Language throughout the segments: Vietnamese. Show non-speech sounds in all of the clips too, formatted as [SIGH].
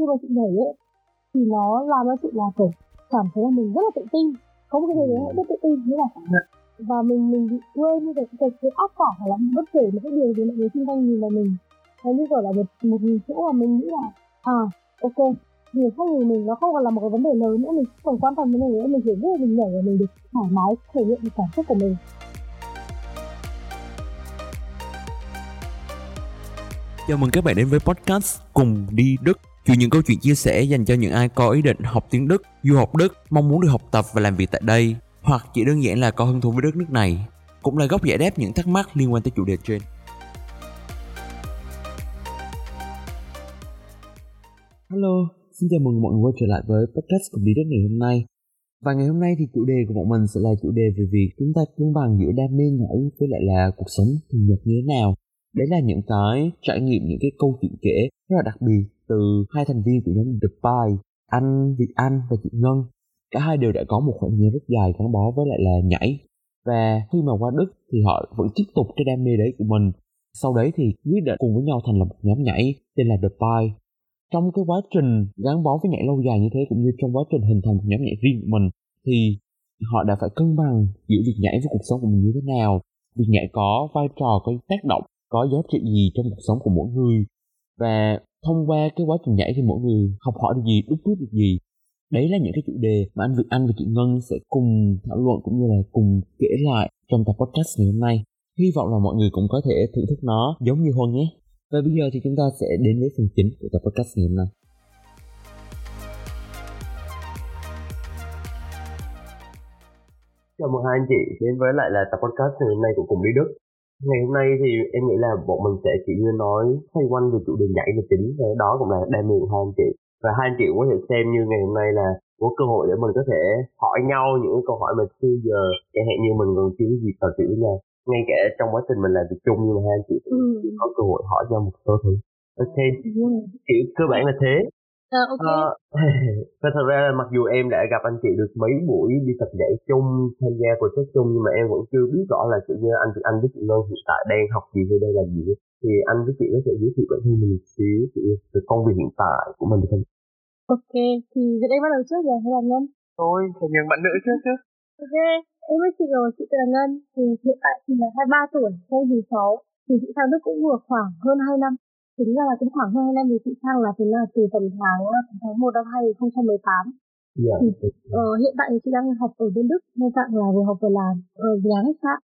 khi mà chị nhảy ấy thì nó làm cho chị là kiểu cảm thấy là mình rất là tự tin. Có một cái gì đấy rất tự tin như là và mình mình bị quên như cái cái, cái áp cả hay là bất kể một cái điều gì mọi người xung quanh nhìn vào mình. Nó như kiểu là một một chỗ mà mình nghĩ là à ok người khác nhìn mình nó không còn là một cái vấn đề lớn nữa mình không còn quan tâm vấn đề nữa mình chỉ biết mình nhảy và mình được thoải mái thể hiện cảm xúc của mình. Chào mừng các bạn đến với podcast Cùng đi Đức dù những câu chuyện chia sẻ dành cho những ai có ý định học tiếng Đức, du học Đức, mong muốn được học tập và làm việc tại đây hoặc chỉ đơn giản là có hứng thú với đất nước này cũng là góc giải đáp những thắc mắc liên quan tới chủ đề trên. Hello, xin chào mừng mọi người quay trở lại với podcast của đi đất ngày hôm nay. Và ngày hôm nay thì chủ đề của bọn mình sẽ là chủ đề về việc chúng ta cân bằng giữa đam mê nhảy với lại là cuộc sống thường nhật như thế nào đấy là những cái trải nghiệm những cái câu chuyện kể rất là đặc biệt từ hai thành viên của nhóm The Pie, anh, Việt Anh và chị Ngân. Cả hai đều đã có một khoảng thời gian rất dài gắn bó với lại là nhảy. Và khi mà qua Đức thì họ vẫn tiếp tục cái đam mê đấy của mình. Sau đấy thì quyết định cùng với nhau thành lập một nhóm nhảy tên là The Pie. Trong cái quá trình gắn bó với nhảy lâu dài như thế cũng như trong quá trình hình thành một nhóm nhảy riêng của mình thì họ đã phải cân bằng giữa việc nhảy với cuộc sống của mình như thế nào, việc nhảy có vai trò, có tác động, có giá trị gì trong cuộc sống của mỗi người. Và thông qua cái quá trình nhảy thì mỗi người học hỏi được gì đúc rút được gì. Đấy là những cái chủ đề mà anh Việt Anh và chị Ngân sẽ cùng thảo luận cũng như là cùng kể lại trong tập podcast ngày hôm nay. Hy vọng là mọi người cũng có thể thưởng thức nó giống như Huân nhé. Và bây giờ thì chúng ta sẽ đến với phần chính của tập podcast ngày hôm nay. Chào mừng hai anh chị đến với lại là tập podcast ngày hôm nay của cùng đi Đức ngày hôm nay thì em nghĩ là bọn mình sẽ chỉ như nói xoay quanh về chủ đề nhảy là chính và đó cũng là đam mê của hai anh chị. Và hai anh chị có thể xem như ngày hôm nay là có cơ hội để mình có thể hỏi nhau những câu hỏi mà xưa giờ chẳng hạn như mình còn chưa có dịp trò chuyện với nhau ngay cả trong quá trình mình làm việc chung nhưng mà hai anh chị cũng ừ. có cơ hội hỏi nhau một số thứ. Ok. Kiểu cơ bản là thế À, ok. À, và [LAUGHS] thật ra là mặc dù em đã gặp anh chị được mấy buổi đi tập nhảy chung, tham gia project chung nhưng mà em vẫn chưa biết rõ là tự nhiên anh anh với chị Ngân hiện tại đang học gì hay đang làm gì. Thì anh với chị có thể giới thiệu bản thân mình một xíu về công việc hiện tại của mình được không? Ok, thì giờ đây bắt đầu trước rồi hay là Ngân? Thôi, phải nhường bạn nữ trước chứ. Ok, em với chị rồi, chị tên là Ngân. Thì hiện tại thì là 23 tuổi, theo gì 6. Thì chị sang Đức cũng vừa khoảng hơn 2 năm tính ra là cũng khoảng hơn hai năm thì chị sang là từ là từ tầm tháng tháng một năm 2018 Dạ. Thì, ờ, hiện tại thì chị đang học ở bên Đức, nên dạng là vừa học vừa làm ở nhà khách sạn.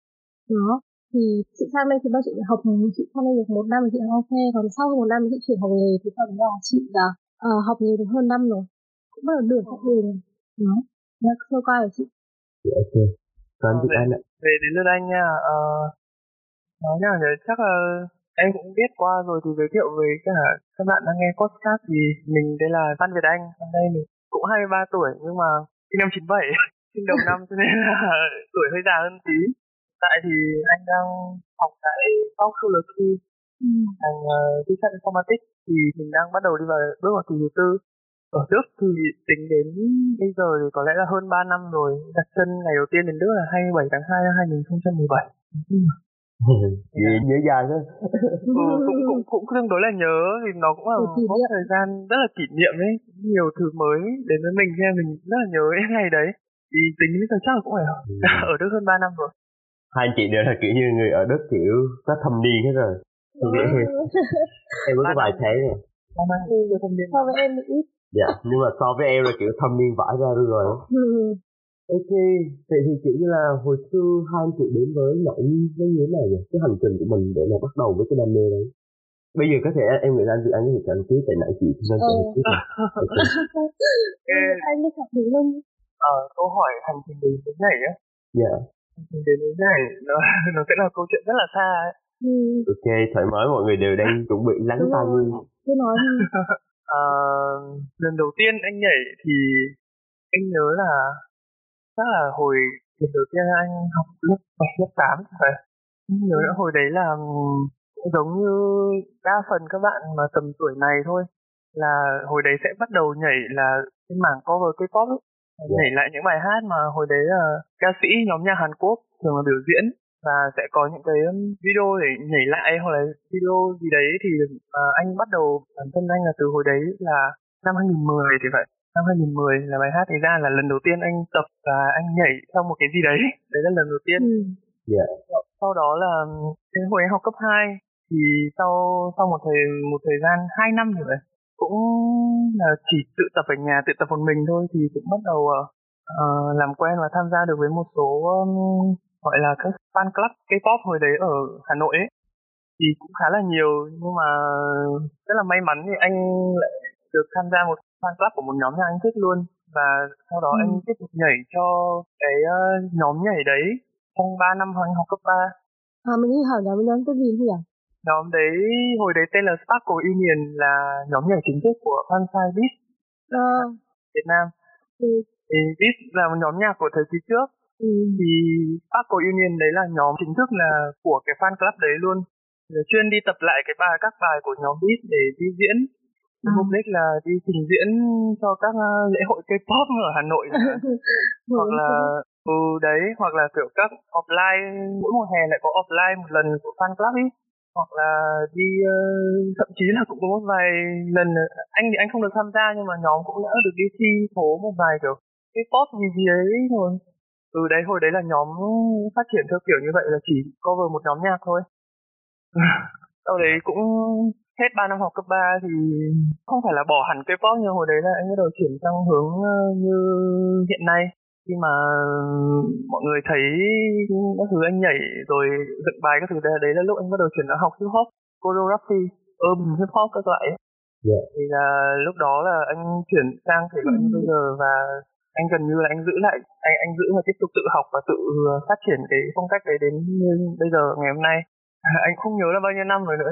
Đó. Thì chị sang đây thì bao chị học chị sang đây được một năm thì chị học ok, còn sau một năm thì chị chuyển học nghề thì đó là chị là uh, học nghề được hơn năm rồi. Cũng bắt đầu được học nghề rồi. Đó. Đó sơ qua của chị. Dạ ok. Còn chị Anh ạ. Về đến lượt anh nha. Uh, nói nhá, chắc là Em cũng biết qua rồi thì giới thiệu với cả các bạn đang nghe podcast thì mình đây là Văn Việt Anh. Hôm nay mình cũng 23 tuổi nhưng mà sinh năm 97, [LAUGHS] sinh đầu năm cho nên là [LAUGHS] tuổi hơi già hơn tí. Tại thì anh đang học tại fox university ngành ờ, kỹ thuật informatics thì mình đang bắt đầu đi vào bước vào kỳ thứ tư ở Đức thì tính đến bây giờ thì có lẽ là hơn 3 năm rồi đặt chân ngày đầu tiên đến Đức là 27 tháng 2 năm 2017 gì yeah. nhớ dài thôi. Ừ, cũng, cũng, cũng tương đối là nhớ vì nó cũng là một thời gian rất là kỷ niệm ấy nhiều thứ mới đến với mình cho mình rất là nhớ cái ngày đấy. Thì tính đến giờ chắc là cũng phải ừ. [LAUGHS] ở Đức hơn 3 năm rồi. Hai anh chị đều là kiểu như người ở Đức kiểu có thâm niên hết rồi. Ừ. em mới có vài thâm niên. So với em ít. Dạ nhưng mà so với em là kiểu thâm niên vãi ra rồi. Ừ. Ok, vậy thì kiểu như là hồi xưa hai anh chị đến với nhảy nó như thế nào nhỉ? Cái hành trình của mình để mà bắt đầu với cái đam mê đấy. Bây giờ có thể em nghĩ là anh Việt Anh có thể chọn trước tại nãy chị nên chọn trước Anh đi học được luôn. Ờ, câu hỏi hành trình đến thế này á. Dạ. Hành trình đến thế này nó [LAUGHS] nó sẽ là câu chuyện rất là xa ấy. Ừ. Ok, thoải mái mọi người đều đang chuẩn bị lắng tai luôn. Cứ nói đi. à, [LAUGHS] lần đầu tiên anh nhảy thì anh nhớ là chắc là hồi lần đầu tiên anh học lớp bảy lớp tám phải nhớ nữa hồi đấy là giống như đa phần các bạn mà tầm tuổi này thôi là hồi đấy sẽ bắt đầu nhảy là trên mảng cover K-pop ấy. Yeah. nhảy lại những bài hát mà hồi đấy là ca sĩ nhóm nhạc Hàn Quốc thường là biểu diễn và sẽ có những cái video để nhảy lại hoặc là video gì đấy thì uh, anh bắt đầu bản thân anh là từ hồi đấy là năm 2010 thì vậy năm 2010 là bài hát ấy ra là lần đầu tiên anh tập và anh nhảy trong một cái gì đấy đấy là lần đầu tiên ừ. Dạ. sau đó là cái hồi anh học cấp 2 thì sau sau một thời một thời gian 2 năm vậy cũng là chỉ tự tập ở nhà tự tập một mình thôi thì cũng bắt đầu uh, làm quen và tham gia được với một số um, gọi là các fan club K-pop hồi đấy ở Hà Nội ấy thì cũng khá là nhiều nhưng mà rất là may mắn thì anh lại được tham gia một fan club của một nhóm nhạc anh thích luôn và sau đó ừ. anh tiếp tục nhảy cho cái uh, nhóm nhảy đấy trong 3 năm anh học cấp 3 À mình đi hỏi nhóm nhóm cái gì nhỉ? Nhóm đấy hồi đấy tên là Sparkle Union là nhóm nhảy chính thức của Fansai Beat à. Việt Nam. Ừ. Thì Beat là một nhóm nhạc của thời kỳ trước. Ừ. Thì Sparkle Union đấy là nhóm chính thức là của cái fan club đấy luôn. Chuyên đi tập lại cái bài các bài của nhóm Beat để đi diễn. Mục đích là đi trình diễn cho các uh, lễ hội K-pop ở Hà Nội [LAUGHS] hoặc là ừ đấy hoặc là kiểu các offline mỗi mùa hè lại có offline một lần của fan club ấy. Hoặc là đi uh, thậm chí là cũng có một vài lần anh thì anh không được tham gia nhưng mà nhóm cũng đã được đi thi phố một vài kiểu cái pop gì gì ấy rồi ừ đấy hồi đấy là nhóm phát triển theo kiểu như vậy là chỉ cover một nhóm nhạc thôi. [LAUGHS] Sau đấy cũng hết 3 năm học cấp 3 thì không phải là bỏ hẳn K-pop nhưng hồi đấy là anh bắt đầu chuyển sang hướng như hiện nay khi mà mọi người thấy các thứ anh nhảy rồi dựng bài các thứ đấy, đấy là lúc anh bắt đầu chuyển sang học hip hop choreography urban hip hop các loại yeah. Dạ. thì là lúc đó là anh chuyển sang thể loại như bây giờ và anh gần như là anh giữ lại anh anh giữ và tiếp tục tự học và tự phát triển cái phong cách đấy đến như bây giờ ngày hôm nay anh không nhớ là bao nhiêu năm rồi nữa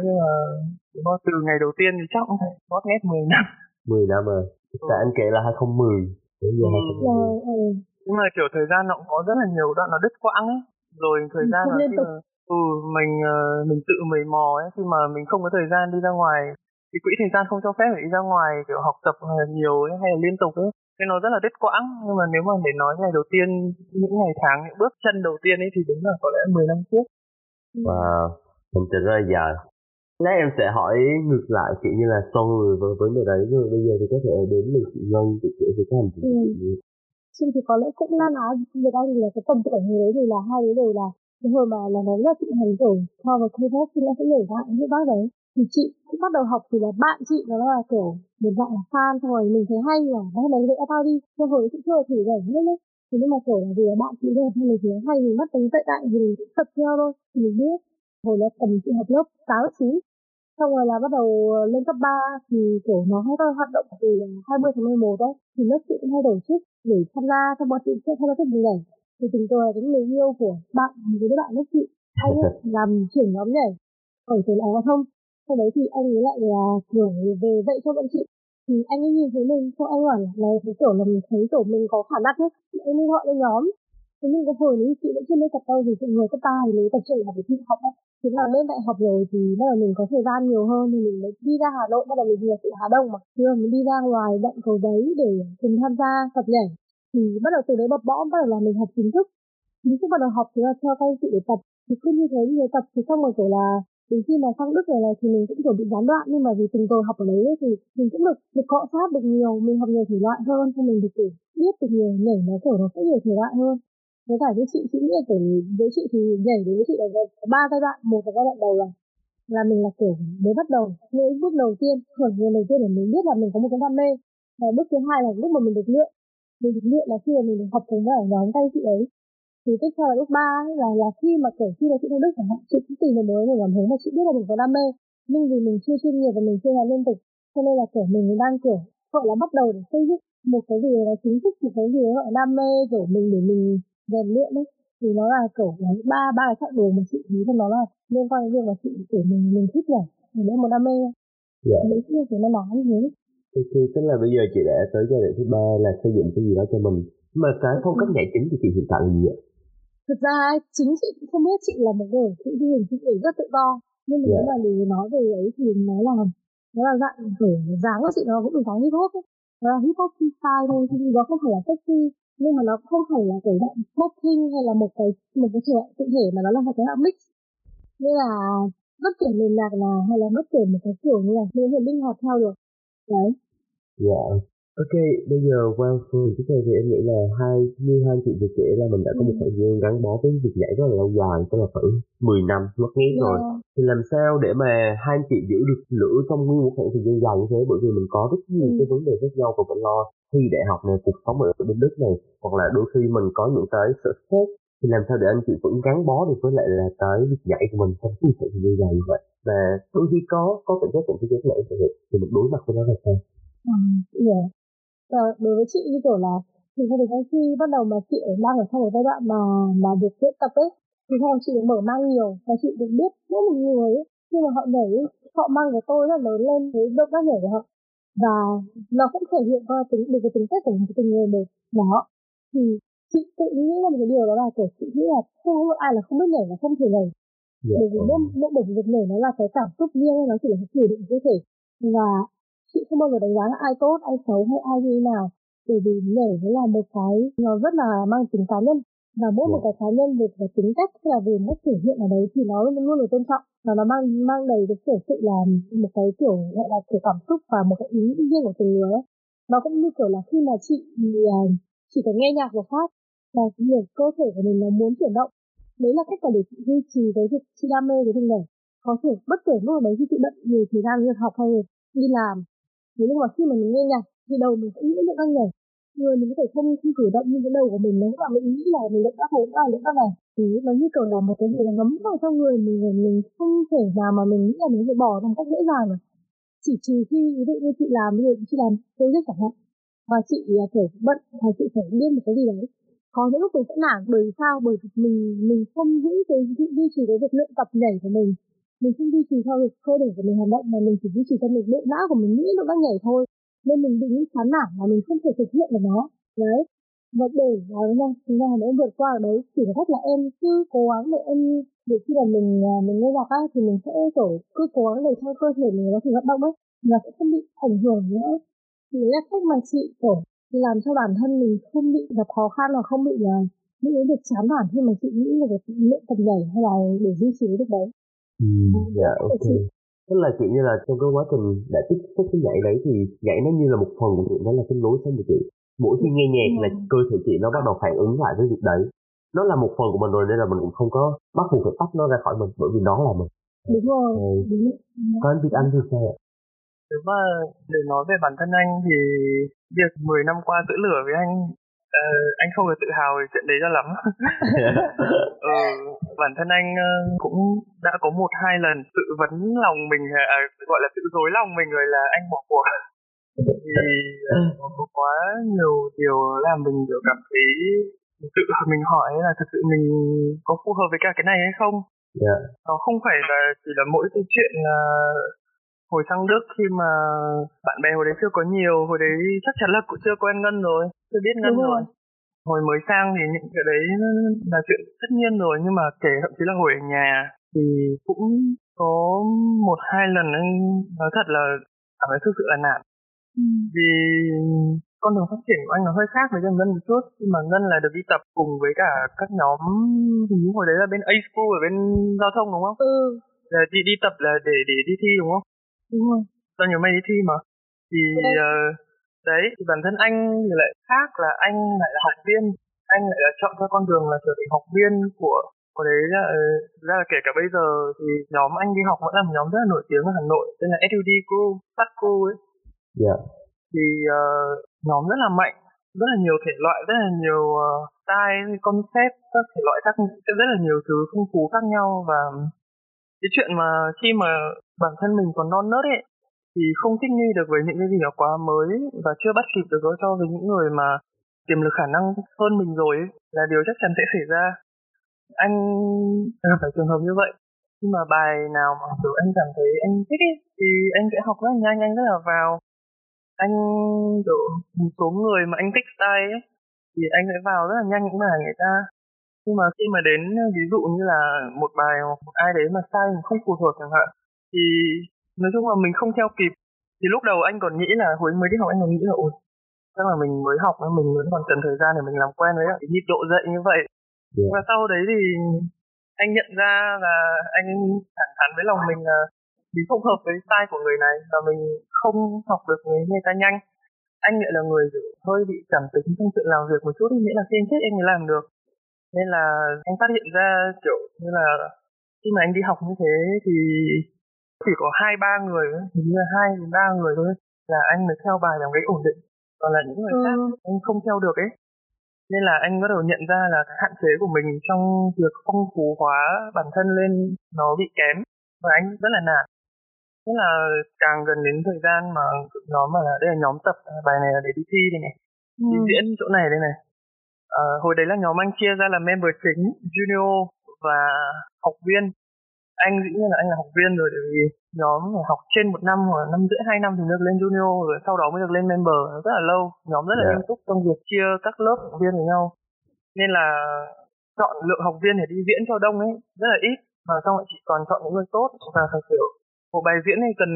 nhưng mà từ ngày đầu tiên thì chắc cũng phải gót nghét 10 năm. 10 năm rồi. Tại ừ. anh kể là 2010 đến giờ ừ. 2010 ừ. Nhưng mà kiểu thời gian nó cũng có rất là nhiều đoạn nó đứt quãng ấy. Rồi thời gian là khi mà ừ mình ờ, mình tự mày mò ấy khi mà mình không có thời gian đi ra ngoài thì quỹ thời gian không cho phép phải đi ra ngoài kiểu học tập nhiều ấy, hay là liên tục ấy nên nó rất là đứt quãng. Nhưng mà nếu mà để nói ngày đầu tiên những ngày tháng những bước chân đầu tiên ấy thì đúng là có lẽ 10 năm trước và mình trở ra dài Lát em sẽ hỏi ngược lại, kiểu như là, con người với vấn đề đấy. Rồi bây giờ thì có thể đến mình chị Ngân chị kể về cái hành trình ừ. Chị thì có lẽ cũng là nói người ta thì là cái tầm tuổi người đấy thì là hai đứa đều là cái hồi mà là nó rất chị hành rồi. So với K-pop thì nó sẽ nhảy lại những bác đấy. Thì chị cũng bắt đầu học thì là bạn chị nó là, kiểu, một bạn là fan, xong rồi mình thấy hay là hay này vậy tao đi nhưng hồi chị chưa thử nhảy hết đấy thì nhưng mà kiểu là vì là bạn chị đây hay mình thấy hay mình bắt tính dậy tại thì mình tập theo thôi thì mình biết. Hồi là tầm chị học lớp tám chín xong rồi là bắt đầu ờ, lên cấp 3 thì kiểu nó hay có hoạt động từ 20 tháng 11 đấy thì lớp chị cũng hay tổ chức để tham gia xong bọn chị sẽ tham gia tiếp nhảy. Thì tình cờ là cái người yêu của bạn với cái bạn lớp chị anh ấy [LAUGHS] làm trưởng nhóm nhảy ở trường đại giao thông. Sau đấy thì anh ấy lại là kiểu về dạy cho bọn chị thì anh ấy nhìn thấy mình xong anh bảo là cái kiểu là mình thấy kiểu mình có khả năng ấy. Em mới gọi lên nhóm. Thế nhưng cái hồi đấy chị vẫn chưa lên tập đâu thì người cấp ba thì lấy tập trung là để thi học ấy. Thế là lên đại học rồi thì bắt đầu mình có thời gian nhiều hơn thì mình mới đi ra Hà Nội, bắt đầu mình về sự Hà Đông mà. Thì mình đi ra ngoài đoạn cầu giấy để cùng tham gia tập nhảy. Thì bắt đầu từ đấy bập bõm, bắt đầu là mình học chính thức. Chính thức bắt đầu học thì là theo các chị để tập. Thì cứ như thế, như tập thì xong rồi kiểu là đến khi mà sang Đức này này thì mình cũng kiểu bị gián đoạn, nhưng mà vì từng rồi học ở đấy thì mình cũng được được cọ sát được nhiều, mình học nhiều thể loại hơn cho mình được kiểu biết được nhiều nhảy nó kiểu nó sẽ nhiều thể loại hơn. Với cả với chị chị nghĩ là kiểu với chị thì nhảy đối với chị là có ba giai đoạn, một là giai đoạn đầu là là mình là kiểu mới bắt đầu, những bước đầu tiên khởi nguồn đầu tiên để mình biết là mình có một cái đam mê. Và bước thứ hai là lúc mà mình được luyện, mình được luyện là khi mà mình được học cùng với ở nhóm tay chị ấy thì tiếp theo là bước ba là là khi mà kiểu khi mà chị đang đức chẳng hạn chị cũng tìm được mới mình cảm thấy mà chị biết là mình có đam mê nhưng vì mình chưa chuyên nghiệp và mình chưa làm liên tục cho nên là kiểu mình đang kiểu gọi là bắt đầu để xây dựng một cái gì đó chính thức một cái gì gọi là đam mê kiểu mình để mình rèn luyện ấy. Thì nó là kiểu cái ba ba cái chặng đường mà chị thấy là nó là liên quan đến việc mà chị kiểu mình mình thích nhảy mình có một đam mê. Dạ. mình cũng thì nó nói như thế. Thì, thì tức là bây giờ chị đã tới giai đoạn thứ ba là xây dựng cái gì đó cho mình. Mà cái phong cách nhảy chính của chị hiện tại là gì ạ thực ra chính chị cũng không biết chị là một người chị đi hình chị ấy rất tự do. Nhưng mà nếu mà để nói về ấy thì nó là nó là dạng kiểu dáng của chị nó cũng được dáng hip hop ấy. Nó là hip hop style thôi chứ nó không phải là sexy. Nhưng mà nó không phải là cái dạng popping hay là một cái một cái thể cụ thể mà nó là một cái dạng mix. Nên là bất kể nền nhạc nào hay là bất kể một cái kiểu như là mình có thể linh hoạt theo được. Đấy. Dạ Ok, bây giờ qua phần tiếp theo thì em nghĩ là hai như hai chị vừa kể là mình đã có một thời gian gắn bó với việc nhảy rất là lâu dài, tức là khoảng 10 năm mất nghét rồi. Yeah. Thì làm sao để mà hai anh chị giữ được lửa trong nguyên một khoảng thời gian dài như thế bởi vì mình có rất nhiều Ừ. cái vấn đề khác nhau và phải lo thi đại học này, cuộc sống ở bên Đức này, hoặc là đôi khi mình có những cái sở thích thì làm sao để anh chị vẫn gắn bó được với lại là cái việc nhảy của mình trong cái thời gian dài như vậy và đôi khi có có cảm giác cảm thấy nhảy thì thì mình đối mặt với nó là sao Ừ, yeah. Và đối với chị như kiểu là thì sau đấy khi bắt đầu mà chị ở đang ở trong cái giai đoạn mà mà được luyện tập ấy thì sau chị được mở mang nhiều và chị được biết mỗi một người ấy. Khi mà họ nhảy họ mang cái tôi rất là lớn lên với động tác nhảy của họ. Và nó cũng thể hiện qua tính được cái tính cách của từng người một đó thì chị tự nghĩ là một cái điều đó là kiểu chị nghĩ là không có ai là không biết nhảy và không thể nhảy. Dạ bởi vì ừ. mỗi mỗi bởi việc nhảy nó là cái cảm xúc riêng nó chỉ là cái chỉ định cơ thể. Và chị không bao giờ đánh giá là ai tốt ai xấu hay ai như thế nào. Bởi vì nhảy nó là một cái nó rất là mang tính cá nhân. Và mỗi một Dạ. cái cá nhân về cái tính cách hay là về mức thể hiện ở đấy thì nó luôn luôn được tôn trọng. Và nó mang mang đầy cái kiểu sự là một cái kiểu gọi là kiểu cảm xúc và một cái ý nghĩ riêng của từng người nó cũng như kiểu là khi mà chị à, chỉ cần nghe nhạc một phát và nhiều cơ thể của mình nó muốn chuyển động đấy là cách mà để chị duy trì cái việc chị đam mê cái việc nhảy có thể bất kể lúc nào đấy khi chị bận nhiều thời gian việc học hay đi làm thế nhưng mà khi mà mình nghe nhạc thì đầu mình sẽ nghĩ đến các nhạc người mình có thể không không cử động nhưng cái đầu của mình nó là mình nghĩ là mình động tác này động tác này. Thì nó như kiểu là một cái gì là ngấm vào trong người mình rồi mình không thể nào mà mình nghĩ là mình sẽ bỏ ra một cách dễ dàng mà chỉ trừ khi ví dụ như chị làm, ví dụ chị làm tôi rất chẳng hạn và chị là phải bận hay chị phải điên một cái gì đấy. Có những lúc mình sẽ nản, bởi vì sao? Bởi vì mình mình không giữ cái duy trì cái việc luyện tập nhảy của mình mình không duy trì theo cái cơ thể của mình hoạt động mà mình chỉ duy trì cho mình bộ não của mình, nghĩ nó đang nhảy thôi. Nên mình bị những chán nản mà mình không thể thực hiện được nó. Đấy. Và để à, nói nha chúng ta để em vượt qua ở đấy. Chỉ có cách là em cứ cố gắng để em, để khi mà mình à, mình nghe nhạc thì mình sẽ, kiểu, cứ cố gắng để cho cơ thể mình nó thể hoạt động ấy. Và sẽ không bị ảnh hưởng nữa. Thì là cách mà chị, kiểu, làm cho bản thân mình không bị gặp khó khăn và không bị là nghĩ đến việc chán nản khi mà chị nghĩ là cái luyện tập nhảy hay là để duy trì được đấy. Ừ, dạ ok. tức là kiểu như là trong cái quá trình đã tiếp xúc với nhảy đấy thì nhảy nó như là một phần của chị nó là cái lối sống của chị. Mỗi khi nghe nhạc là cơ thể chị nó bắt đầu phản ứng lại với việc đấy. Nó là một phần của mình rồi nên là mình cũng không có bắt buộc phải tách nó ra khỏi mình bởi vì nó là mình. Đúng rồi ừ. đúng còn anh Việt Anh thì sao ạ? Nếu mà để nói về bản thân anh thì việc 10 năm qua giữ lửa với anh ờ, anh không được tự hào về chuyện đấy cho lắm. [LAUGHS] ừ, bản thân anh ờ, cũng đã có một hai lần tự vấn lòng mình à, gọi là tự dối lòng mình rồi là anh bỏ cuộc. thì ờ, có quá nhiều điều làm mình kiểu cảm thấy tự mình hỏi là thực sự mình có phù hợp với cả cái này hay không dạ nó không phải là chỉ là mỗi cái chuyện là hồi sang Đức khi mà bạn bè hồi đấy chưa có nhiều hồi đấy chắc chắn là cũng chưa quen Ngân rồi chưa biết Ngân rồi. rồi. hồi mới sang thì những cái đấy nó là chuyện tất nhiên rồi nhưng mà kể thậm chí là hồi ở nhà thì cũng có một hai lần anh nói thật là cảm thấy thực sự là nản Ừ. vì con đường phát triển của anh nó hơi khác với Ngân một chút nhưng mà Ngân là được đi tập cùng với cả các nhóm hình như hồi đấy là bên A School ở bên giao thông đúng không? ừ Là đi đi tập là để để đi thi đúng không? đúng rồi Tao nhớ mày đi thi mà. Thì Vâng. ờ, đấy thì bản thân anh thì lại khác là anh lại là học viên, anh lại là chọn theo con đường là trở thành học viên của của đấy là ờ, ra là kể cả bây giờ thì nhóm anh đi học vẫn là một nhóm rất là nổi tiếng ở Hà Nội tên là SUD Crew, Sat Crew ấy. Dạ. Thì ờ, nhóm rất là mạnh rất là nhiều thể loại rất là nhiều uh, style concept các thể loại khác rất là nhiều thứ phong phú khác nhau. Và cái chuyện mà khi mà bản thân mình còn non nớt ấy thì không thích nghi được với những cái gì nó quá mới và chưa bắt kịp được cho với những người mà tiềm lực khả năng hơn mình rồi ấy, là điều chắc chắn sẽ xảy ra. Anh gặp phải trường hợp như vậy. Nhưng mà bài nào mà kiểu anh cảm thấy anh thích ấy, thì anh sẽ học rất là nhanh anh rất là vào. Anh kiểu một số người mà anh thích style ấy thì anh sẽ vào rất là nhanh những bài người ta. Nhưng mà khi mà đến ví dụ như là một bài hoặc một ai đấy mà style mình không phù hợp chẳng hạn thì nói chung là mình không theo kịp. Thì lúc đầu anh còn nghĩ là hồi anh mới đi học anh còn nghĩ là ôi chắc là mình mới học nên mình vẫn còn cần thời gian để mình làm quen với cái nhịp độ dậy như vậy. Dạ. và sau đấy thì anh nhận ra là anh thẳng thắn với lòng mình là mình không hợp với style của người này và mình không học được với người ta nhanh. Anh lại là người hơi bị cảm tính trong chuyện làm việc một chút nghĩa là khi anh thích anh mới làm được. Nên là anh phát hiện ra kiểu như là khi mà anh đi học như thế thì chỉ có hai ba người hình như hai đến ba người thôi. Là anh mới theo bài làm cái ổn định. Còn là những người ừ. khác anh không theo được ấy. Nên là anh bắt đầu nhận ra là cái hạn chế của mình trong việc phong phú hóa bản thân lên nó bị kém. Và anh rất là nản. Thế là càng gần đến thời gian mà nhóm mà là đây là nhóm tập bài này là để đi thi đây này. Ừ. đi diễn chỗ này đây này. À, hồi đấy là nhóm anh chia ra là member chính junior và học viên anh dĩ nhiên là anh là học viên rồi bởi vì nhóm học trên một năm hoặc năm rưỡi hai năm thì được lên junior rồi sau đó mới được lên member rất là lâu nhóm rất là yeah. Dạ. nghiêm túc trong việc chia các lớp học viên với nhau nên là chọn lượng học viên để đi diễn cho đông ấy rất là ít mà xong lại chỉ còn chọn những người tốt và thật sự một bài diễn này cần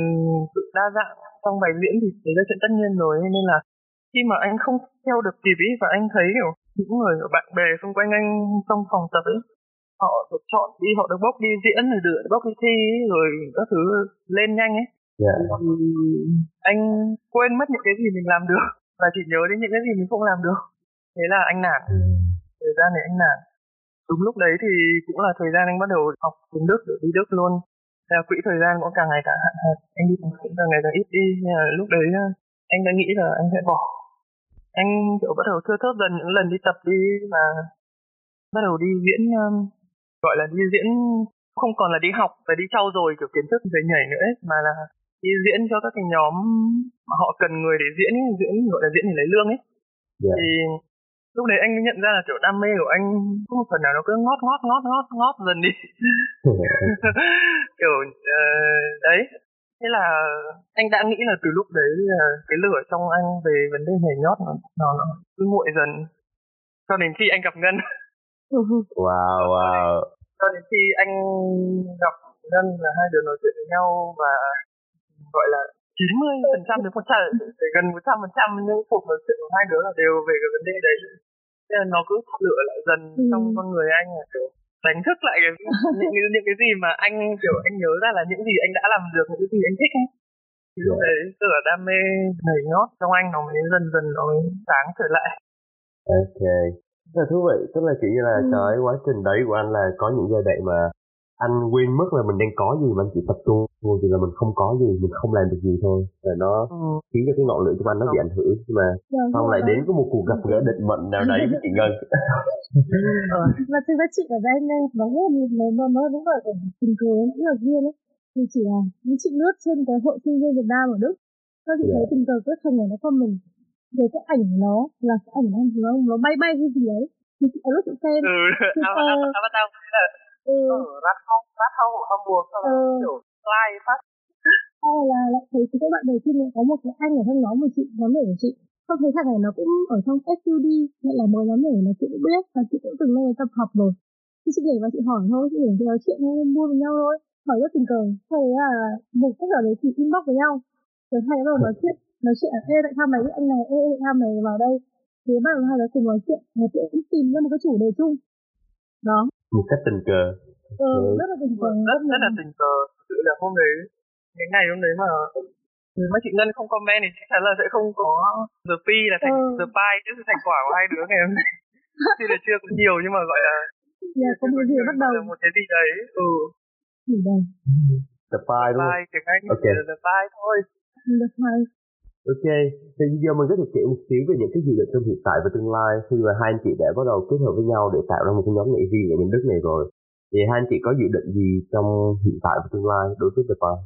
sự đa dạng trong bài diễn thì đấy là chuyện tất nhiên rồi nên là khi mà anh không theo được kịp ý và anh thấy kiểu những người ở bạn bè xung quanh anh trong phòng tập ấy họ được chọn đi họ được bốc đi diễn rồi được bốc đi thi rồi các thứ lên nhanh ấy yeah. Dạ. thì anh quên mất những cái gì mình làm được và chỉ nhớ đến những cái gì mình không làm được thế là anh nản ừ. thời gian này anh nản đúng lúc đấy thì cũng là thời gian anh bắt đầu học tiếng đức để đi đức luôn là quỹ thời gian cũng càng ngày càng hạn hẹp anh đi cũng càng ngày càng ít đi nên là lúc đấy anh đã nghĩ là anh sẽ bỏ anh kiểu bắt đầu thưa thớt dần những lần đi tập đi và bắt đầu đi diễn um, gọi là đi diễn không còn là đi học và đi trau dồi kiểu kiến thức về nhảy nữa ấy, mà là đi diễn cho các cái nhóm mà họ cần người để diễn ấy, diễn gọi là diễn để lấy lương ấy yeah. Dạ. thì lúc đấy anh mới nhận ra là kiểu đam mê của anh có một phần nào nó cứ ngót ngót ngót ngót ngót dần đi [LAUGHS] kiểu uh, đấy thế là anh đã nghĩ là từ lúc đấy là cái lửa trong anh về vấn đề nhảy nhót nó nó, nó cứ nguội dần cho đến khi anh gặp ngân wow wow cho đến khi anh gặp ngân là hai đứa nói chuyện với nhau và gọi là 90 phần trăm đến một trăm gần một trăm phần trăm những cuộc nói chuyện của hai đứa là đều về cái vấn đề đấy. Nên là nó cứ lựa lại dần ừ. trong con người anh là kiểu đánh thức lại cái, [LAUGHS] những, những, những cái gì mà anh kiểu anh nhớ ra là những gì anh đã làm được những cái gì anh thích ấy. Thì lúc đấy tức là đam mê nhảy nhót trong anh nó mới dần dần nó mới sáng trở lại. Ok là thú vị. Tức là kiểu như là ừ. cái quá trình đấy của anh là có những giai đoạn mà anh quên mất là mình đang có gì mà anh chỉ tập trung vô thì là mình không có gì mình không làm được gì thôi. Và nó ừ. khiến cho cái ngọn lửa của anh nó bị ảnh hưởng. Nhưng mà yeah, xong lại đến có một cuộc gặp gỡ định mệnh nào đấy với chị ngân. [LAUGHS] Ờ, và thực ra chị ở đây này nó rất là nó nó nó đúng là tình cờ rất là duyên ấy. Thì chỉ là những chị lướt trên cái hội sinh viên Việt Nam ở Đức. Các chị thấy tình cờ kết thành này nó con mình về cái ảnh nó là cái ảnh nó nó bay bay cái gì đấy. Thì chị lúc chị xem. Ừ, [LAUGHS] avatar là ừ. ở rát không rát không Hamburg sau đó ừ. kiểu fly phát. Hay là lại thấy các bạn đầu tiên có một cái anh ở trong nhóm của chị nhóm nhảy của chị. Không thấy thằng này nó cũng ở trong SUD lại là mới nhóm nhảy là chị cũng biết và chị cũng từng lên tập học rồi. Thì chị nhảy và chị hỏi thôi chị nhảy nói chuyện mua với nhau thôi. Hỏi rất tình cờ. Sau đấy là một cách ở đấy thì inbox với nhau. Rồi hai đứa nói chuyện nói chuyện là ê tại sao mày biết anh này ê tại sao mày vào đây. Thì bắt đầu hai đứa cùng nói chuyện nói chuyện tìm ra một cái chủ đề chung. Đó. Một cách tình cờ. Ừ, rất là tình cờ. Rất rất là tình cờ. Sự là hôm đấy cái ngày hôm đấy mà mấy chị Ngân không comment thì chắc chắn là sẽ không có the pi là thành ừ. the pie chứ thành quả của hai đứa ngày hôm nay. Tuy là chưa có nhiều nhưng mà gọi là dạ có một gì bắt đầu. Là một cái gì đấy ừ. Gì đây. The pie đúng không? tiếng Anh okay. là the pie thôi. The pie Ok, thì giờ mình có thể kể một xíu về những cái dự định trong hiện tại và tương lai khi mà hai anh chị đã bắt đầu kết hợp với nhau để tạo ra một cái nhóm nghệ viên ở bên Đức này rồi. Thì hai anh chị có dự định gì trong hiện tại và tương lai đối với The Bar?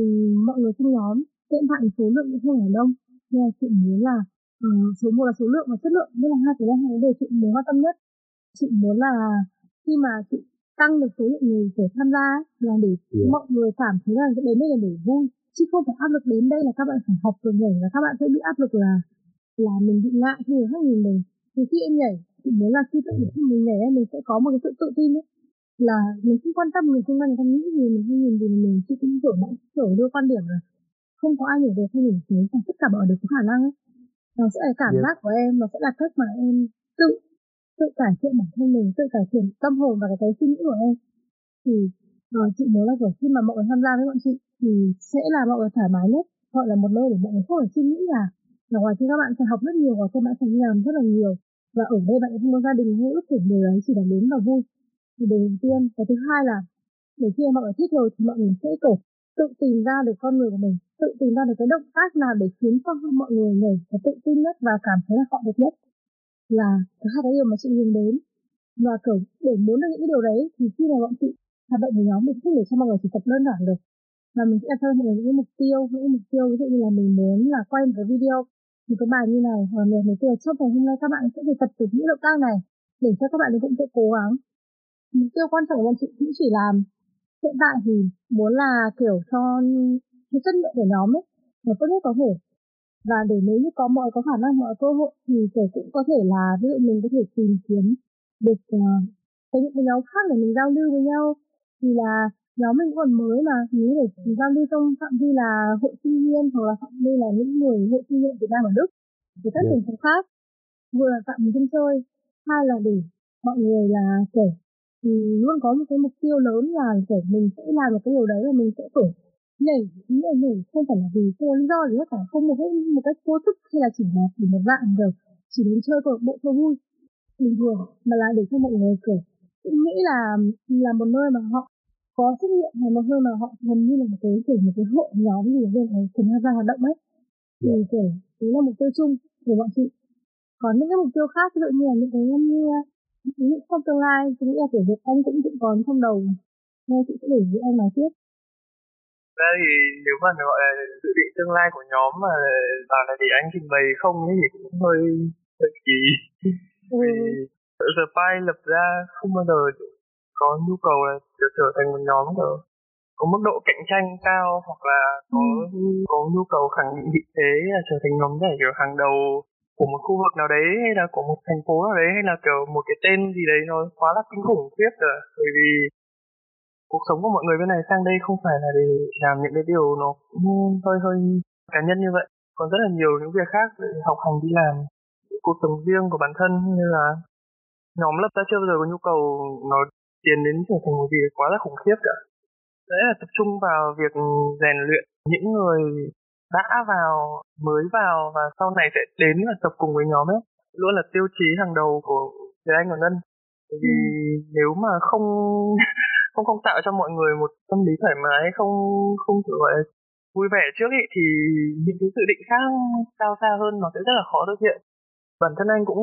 Ừ, mọi người trong nhóm hiện tại số lượng cũng không phải đông. Mà chị muốn là uh, số một là số lượng và chất lượng, nên là hai cái là hai cái điều chị muốn quan tâm nhất. Chị muốn là khi mà chị tăng được số lượng người để tham gia là để yeah. mọi người cảm thấy là đến đây là để vui chứ không phải áp lực đến đây là các bạn phải học rồi nhảy và các bạn sẽ bị áp lực là là mình bị ngại khi người khác nhìn mình. Thì khi em nhảy thì muốn là khi tự khi mình nhảy mình sẽ có một cái sự tự tin ấy là mình không quan tâm người xung quanh người ta nghĩ gì mình không nhìn gì mình chỉ cũng kiểu bạn kiểu đưa quan điểm là không có ai nhảy được hay nhảy xuống và tất cả mọi có khả năng ấy. Nó sẽ là cảm yeah. giác của em nó sẽ là cách mà em tự tự cải thiện bản thân mình tự cải thiện tâm hồn và cái suy nghĩ của em. Thì rồi, chị muốn là kiểu khi mà mọi người tham gia với bọn chị thì sẽ là mọi người thoải mái nhất. Gọi là một nơi để mọi người không phải suy nghĩ là là ngoài kia các bạn sẽ học rất nhiều và các bạn sẽ làm rất là nhiều. Và ở đây bạn không có gia đình hay ước tưởng điều đấy, chỉ là đến và vui, thì đầu tiên. Và thứ hai là, để khi mọi người thích rồi thì mọi người sẽ, kiểu, tự tìm ra được con người của mình, tự tìm ra được cái động tác nào để khiến cho mọi người nhảy và tự tin nhất và cảm thấy là họ được nhất. Là hai cái điều mà chị nhìn đến. Và kiểu, để muốn được những cái điều đấy thì khi mà bọn chị hoạt động với nhóm một chút để cho mọi người chỉ tập đơn giản được. Và mình sẽ đặt cho mọi người những mục tiêu những mục tiêu ví dụ như là mình muốn là quay một cái video một cái bài như này và mình mình tiêu trong ngày hôm nay các bạn sẽ phải tập từ những động tác này để cho các bạn cũng sẽ cố gắng. Mục tiêu quan trọng của bọn chị cũng chỉ là hiện tại thì muốn là kiểu cho cái chất lượng của nhóm ấy nó tốt nhất có thể. Và để nếu như có mọi có khả năng mọi cơ hội thì kể cũng có thể là ví dụ mình có thể tìm kiếm được uh, có những cái nhóm khác để mình giao lưu với nhau thì là nhóm mình còn mới mà nếu để giao lưu trong phạm vi là hội sinh viên hoặc là phạm vi là những người hội sinh viên Việt Nam ở Đức thì các thành phố khác vừa là tạo một sân chơi hai là để mọi người là kiểu thì luôn có một cái mục tiêu lớn là kiểu mình sẽ làm một cái điều đấy và mình sẽ kiểu nhảy nhảy nhảy không phải là vì có lý do gì hết cả không một cái một cách vô thức hay là chỉ là chỉ một dạng rồi chỉ đến chơi câu bộ cho vui bình thường mà là để cho mọi người cũng nghĩ là là một nơi mà họ có trách nhiệm hay một nơi mà họ gần như là một cái kiểu một cái hội nhóm gì bên này cùng tham gia hoạt động ấy. Thì dạ. kiểu đấy là mục tiêu chung của bọn chị. Còn những cái mục tiêu khác ví dụ như là những cái như dụ trong tương lai tôi nghĩ là kiểu việc anh cũng cũng còn trong đầu nên chị sẽ để với anh nói tiếp. Ra thì nếu mà gọi là dự định tương lai của nhóm mà bảo là để anh trình bày không ấy thì cũng hơi hơi kỳ. Ừ. vì The Pie lập ra không bao giờ có nhu cầu là trở, trở thành một nhóm rồi có mức độ cạnh tranh cao hoặc là có ừ. có nhu cầu khẳng định vị thế là trở thành nhóm giải kiểu hàng đầu của một khu vực nào đấy hay là của một thành phố nào đấy hay là kiểu một cái tên gì đấy nó quá là kinh khủng khiếp rồi. Bởi vì cuộc sống của mọi người bên này sang đây không phải là để làm những cái điều nó hơi hơi cá nhân như vậy. Còn rất là nhiều những việc khác để học hành đi làm. Cuộc sống riêng của bản thân như là nhóm lập ra chưa bao giờ có nhu cầu nó tiến đến trở thành một gì quá là khủng khiếp cả. Đấy là tập trung vào việc rèn luyện những người đã vào mới vào và sau này sẽ đến và tập cùng với nhóm ấy. Luôn là tiêu chí hàng đầu của Việt Anh và Ngân. Bởi vì ừ. nếu mà không không không tạo cho mọi người một tâm lý thoải mái không không gọi là vui vẻ trước ý, thì những cái dự định khác cao xa hơn nó sẽ rất là khó thực hiện bản thân anh cũng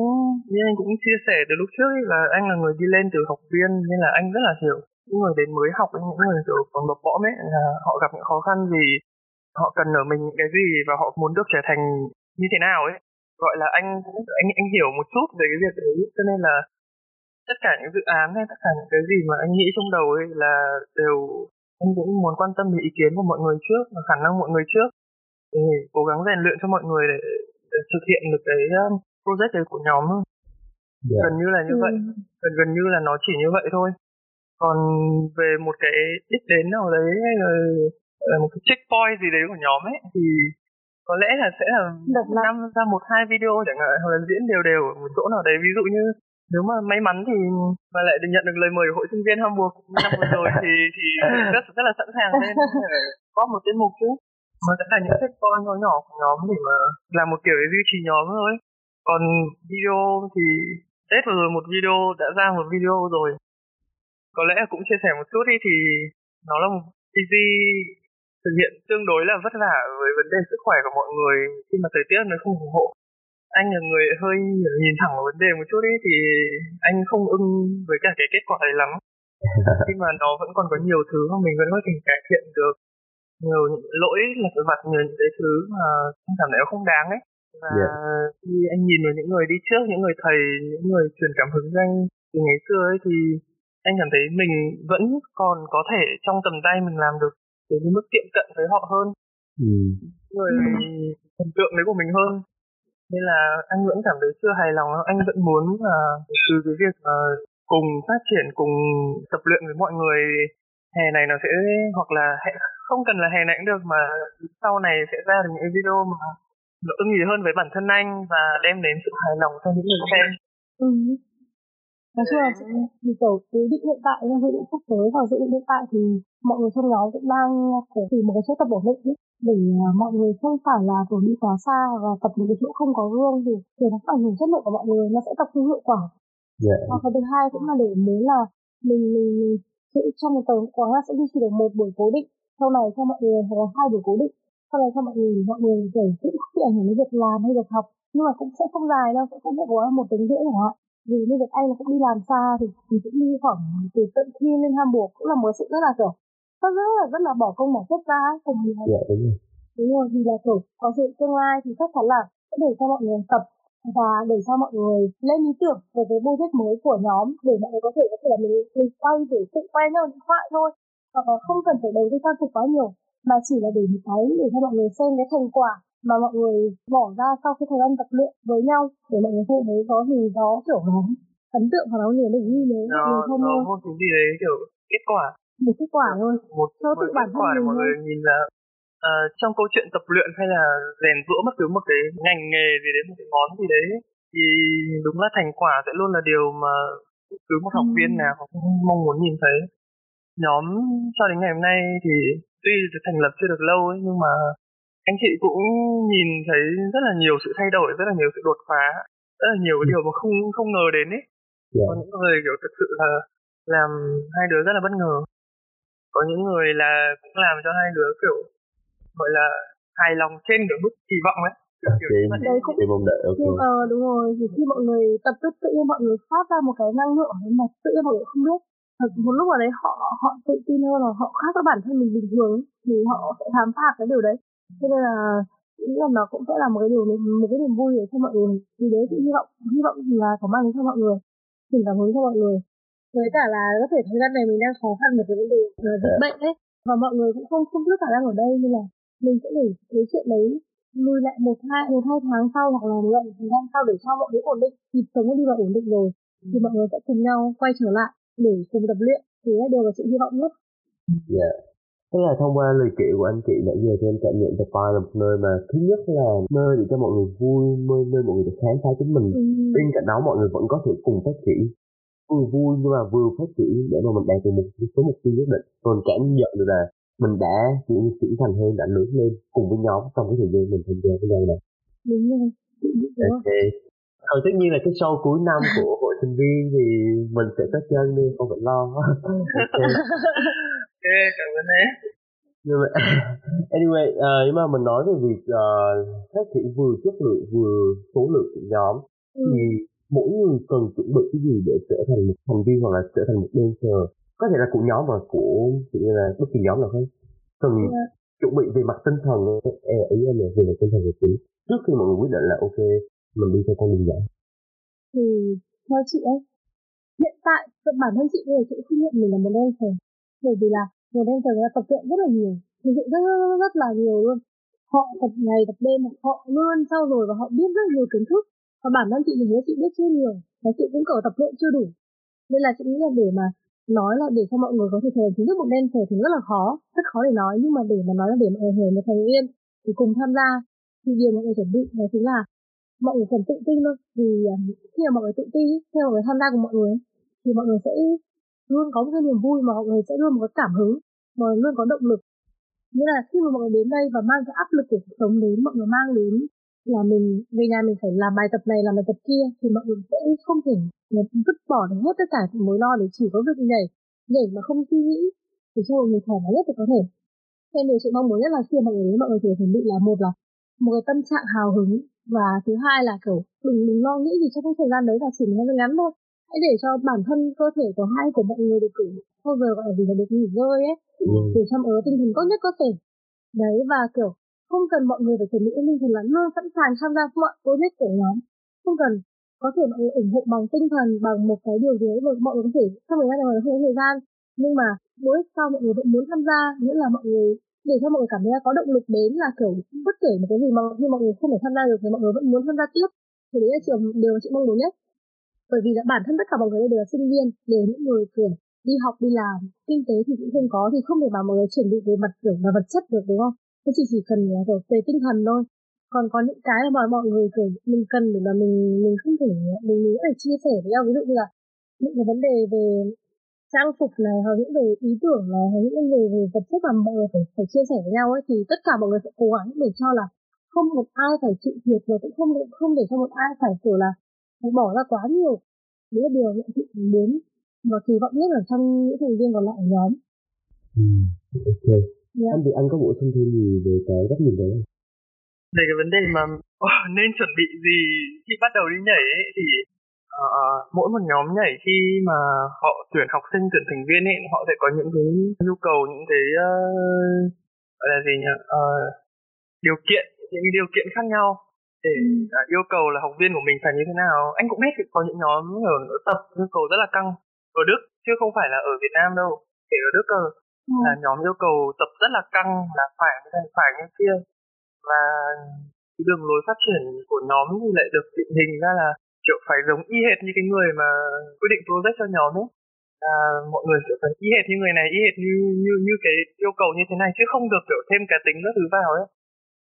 như anh cũng chia sẻ từ lúc trước ấy là anh là người đi lên từ học viên nên là anh rất là hiểu. Những người đến mới học những người kiểu còn bập bõm ấy là họ gặp những khó khăn gì họ cần ở mình những cái gì và họ muốn được trở thành như thế nào ấy. Gọi là anh anh anh hiểu một chút về cái việc đấy cho nên là tất cả những dự án hay tất cả những cái gì mà anh nghĩ trong đầu ấy là đều anh cũng muốn quan tâm đến ý kiến của mọi người trước và khả năng mọi người trước. Để cố gắng rèn luyện cho mọi người để, để thực hiện được cái um, project đấy của nhóm yeah. Dạ. gần như là như ừ. vậy gần gần như là nó chỉ như vậy thôi còn về một cái đích đến nào đấy hay là là một cái checkpoint gì đấy của nhóm ấy thì có lẽ là sẽ là Được năm ra một hai video chẳng hạn hoặc là diễn đều đều ở một chỗ nào đấy ví dụ như nếu mà may mắn thì mà lại được nhận được lời mời của hội sinh viên Hamburg năm vừa rồi thì thì rất rất là sẵn sàng lên có một tiết mục chứ mà sẽ là những con nhỏ nhỏ của nhóm để mà làm một kiểu để duy trì nhóm thôi còn video thì Tết vừa rồi một video đã ra một video rồi. Có lẽ cũng chia sẻ một chút đi thì nó là một TV thực hiện tương đối là vất vả với vấn đề sức khỏe của mọi người khi mà thời tiết nó không ủng hộ. Anh là người hơi nhìn thẳng vào vấn đề một chút ấy thì anh không ưng với cả cái kết quả ấy lắm. [LAUGHS] Nhưng mà nó vẫn còn có nhiều thứ mà mình vẫn có thể cải thiện được. Nhiều những lỗi là cái vặt nhiều những cái thứ mà anh cảm thấy nó không đáng ấy và yeah. Dạ. khi anh nhìn vào những người đi trước những người thầy những người truyền cảm hứng cho anh từ ngày xưa ấy thì anh cảm thấy mình vẫn còn có thể trong tầm tay mình làm được đến mức tiệm cận với họ hơn ừ. người thần tượng đấy của mình hơn nên là anh vẫn cảm thấy chưa hài lòng anh vẫn muốn là từ cái việc mà cùng phát triển cùng tập luyện với mọi người hè này nó sẽ hoặc là không cần là hè này cũng được mà sau này sẽ ra được những video mà nó ưng ý hơn với bản thân anh và đem đến sự hài lòng cho những người xem. Ừ. nói chung là vì kiểu dự định hiện tại dự định sắp tới và dự định hiện tại thì mọi người trong nhóm cũng đang phải tìm một cái chỗ tập ổn định để à, mọi người không phải là kiểu đi quá xa và tập những cái chỗ không có gương thì thì nó ảnh hưởng chất lượng của mọi người nó sẽ tập không hiệu quả. Dạ. Và cái thứ hai cũng là để muốn là mình mình, mình trong một tuần quán là sẽ duy trì được một buổi cố định. Sau này cho mọi người hoặc là hai buổi cố định sau này cho mọi người mọi người để cũng bị ảnh hưởng đến việc làm hay việc học. Nhưng mà cũng sẽ không dài đâu sẽ không phải quá một tiếng rưỡi chẳng hạn. Vì như việc anh cũng đi làm xa thì mình cũng đi khoảng từ tận khi lên Hamburg cũng là một sự rất là kiểu rất rất là rất là bỏ công bỏ sức ra cùng dạ đúng rồi. Đúng rồi vì là kiểu có sự tương lai thì chắc chắn là sẽ để cho mọi người tập và để cho mọi người lên ý tưởng về cái budget mới của nhóm để mọi người có thể có thể là mình mình quay để tự quay theo điện thoại thôi. Hoặc là không cần phải đầu tư trang phục quá nhiều mà chỉ là để một cái để cho mọi người xem cái thành quả mà mọi người bỏ ra sau khi thời gian tập luyện với nhau để mọi người thấy có gì đó kiểu nó ấn tượng và nó nhiều để ghi nhớ nó không nó một cái gì đấy kiểu kết quả. Một kết quả thôi. Một một tự bản thân mình mọi người nhìn là ờ, trong câu chuyện tập luyện hay là rèn giũa bất cứ một cái ngành nghề gì đấy một cái món gì đấy thì đúng là thành quả sẽ luôn là điều mà cứ một học viên nào cũng mong muốn nhìn thấy. Nhóm cho đến ngày hôm nay thì tuy được thành lập chưa được lâu ấy, nhưng mà anh chị cũng nhìn thấy rất là nhiều sự thay đổi rất là nhiều sự đột phá rất là nhiều cái điều mà không không ngờ đến ấy. Dạ. Có những người kiểu thực sự là làm hai đứa rất là bất ngờ. Có những người là cũng làm cho hai đứa kiểu gọi là hài lòng trên được mức kỳ vọng ấy. Kiểu. Đấy cũng em mong đợi ok. Nhưng ờ đúng rồi thì khi mọi người tập tức tự nhiên mọi người phát ra một cái năng lượng mà tự nhiên mọi người không biết Thật, một lúc nào đấy họ họ tự tin hơn là họ khác với bản thân mình bình thường ấy, thì họ sẽ khám phá cái điều đấy. Cho nên là nghĩ là nó cũng sẽ là một cái điều một cái niềm vui để cho mọi người vì đấy thì hy vọng hy vọng là có mang đến cho mọi người truyền cảm hứng cho mọi người. Với cả là có thể thời gian này mình đang khó khăn về cái vấn đề dịch bệnh ấy và mọi người cũng không không biết khả năng ở đây nên là mình sẽ để cái chuyện đấy lùi lại một hai một hai tháng sau hoặc là một thời gian sau để cho mọi thứ ổn định. Nhịp sống nó đi vào ổn định rồi thì mọi người sẽ cùng nhau quay trở lại để cùng tập luyện thì đều là sự hy vọng nhất Dạ. Tức là thông qua lời kể của anh chị nãy giờ thì em cảm nhận Bar là một nơi mà thứ nhất là nơi để cho mọi người vui, nơi, nơi mọi người được khám phá chính mình. ừ. Bên cạnh đó mọi người vẫn có thể cùng phát triển vừa vui nhưng mà vừa phát triển để mà mình đạt được một số mục tiêu nhất định. Mình cảm nhận được là mình đã như trưởng thành hơn, đã lớn lên cùng với nhóm trong cái thời gian mình tham gia với nhau này. đúng rồi đúng rồi. Ok. Còn tất nhiên là cái show cuối năm của hội sinh viên thì mình sẽ có chân đi, không phải lo. [LAUGHS] ok. ok cảm ơn em nhưng mà [LAUGHS] anyway ờ, nhưng mà mình nói về việc ờ, phát triển vừa chất lượng vừa số lượng của nhóm Ừ. thì mỗi người cần chuẩn bị cái gì để trở thành một thành viên hoặc là trở thành một dancer có thể là của nhóm và của như là bất kỳ nhóm nào khác cần Dạ. chuẩn bị về mặt tinh thần e ý em là về mặt tinh thần là chính trước khi mọi người quyết định là ok mình đi theo con đường giải thì theo chị ấy hiện tại bản thân chị bây giờ chị cũng không nhận mình là một dancer. Bởi vì là một dancer người là tập luyện rất là nhiều thực sự rất, rất, rất, rất là nhiều luôn. Họ tập ngày tập đêm họ luôn trau dồi và họ biết rất nhiều kiến thức. Và bản thân chị thì thấy chị biết chưa nhiều và chị cũng cỡ tập luyện chưa đủ. Nên là chị nghĩ là để mà nói là để cho mọi người có thể thành chính thức một dancer thì rất là khó rất khó để nói. Nhưng mà để mà nói là để mọi người một thành viên thì cùng tham gia thì điều mọi người chuẩn bị đó chính là mọi người cần tự tin thôi vì khi mà mọi người tự tin khi mà mọi người tham gia cùng mọi người thì mọi người sẽ luôn có một cái niềm vui mà mọi người sẽ luôn có cảm hứng mọi người luôn có động lực nghĩa là khi mà mọi người đến đây và mang cái áp lực của cuộc sống đến mọi người mang đến là mình về nhà mình phải làm bài tập này làm bài tập kia thì mọi người sẽ không thể vứt bỏ được hết tất cả những mối lo để chỉ có việc nhảy nhảy mà không suy nghĩ để cho mọi người thoải mái nhất thì có thể nên điều chị mong muốn nhất là khi mà mọi người đến mọi người phải chuẩn bị là một là một cái tâm trạng hào hứng và thứ hai là kiểu đừng đừng lo nghĩ gì trong cái thời gian đấy là chỉ gian ngắn thôi. Hãy để cho bản thân cơ thể của hai của mọi người được cử bao giờ gọi là gì là được nghỉ ngơi ấy. Ừ. để mọi người tinh thần tốt nhất có thể. Đấy và kiểu không cần mọi người phải chuẩn bị tinh thần là luôn sẵn sàng tham gia mọi project của nhóm. Không cần có thể mọi người ủng hộ bằng tinh thần bằng một cái điều gì đấy mọi người có thể trong thời gian này mọi người không có thời gian. Nhưng mà mỗi sau mọi người vẫn muốn tham gia nghĩa là mọi người để cho mọi người cảm thấy là có động lực đến là kiểu bất kể một cái gì mà khi mọi người không thể tham gia được thì mọi người vẫn muốn tham gia tiếp. Thì đấy là điều, điều mà chị mong muốn nhất. Bởi vì là bản thân tất cả mọi người đây đều là sinh viên đều những người kiểu đi học đi làm kinh tế thì cũng không có thì không thể bảo mọi người chuẩn bị về mặt kiểu là vật chất được đúng không? Thế chị chỉ cần là kiểu về tinh thần thôi. Còn có những cái mà mọi người kiểu mình cần để mà mình mình không thể mình nghĩ để chia sẻ với nhau. Ví dụ như là những cái vấn đề về trang phục này hoặc những về ý tưởng này hoặc những đề về vật chất mà mọi người phải phải chia sẻ với nhau ấy thì tất cả mọi người sẽ cố gắng để cho là không một ai phải chịu thiệt và cũng không không để cho một ai phải kiểu là phải bỏ ra quá nhiều. Đấy là điều nhận thị muốn và kỳ vọng nhất ở trong những thành viên còn lại ở nhóm. Ừ, ok. Yeah. anh thì anh có bổ sung thêm gì về cái góc nhìn đấy. Không về cái vấn đề mà oh, [LAUGHS] nên chuẩn bị gì khi bắt đầu đi nhảy ấy, thì uh, mỗi một nhóm nhảy khi mà họ tuyển học sinh tuyển thành viên ấy họ sẽ có những cái nhu cầu những cái uh, gọi là gì nhỉ? Uh, điều kiện những điều kiện khác nhau để uh, yêu cầu là học viên của mình phải như thế nào. Anh cũng biết có những nhóm ở, ở tập yêu cầu rất là căng ở Đức chứ không phải là ở Việt Nam đâu. Kể ở Đức cơ. Ừ. là nhóm yêu cầu tập rất là căng là phải như này phải như kia. Và cái đường lối phát triển của nhóm thì lại được định hình ra là kiểu phải giống y hệt như cái người mà quyết định project cho nhóm ấy. Là mọi người sẽ phải y hệt như người này y hệt như như như cái yêu cầu như thế này chứ không được kiểu thêm cá tính các thứ vào ấy.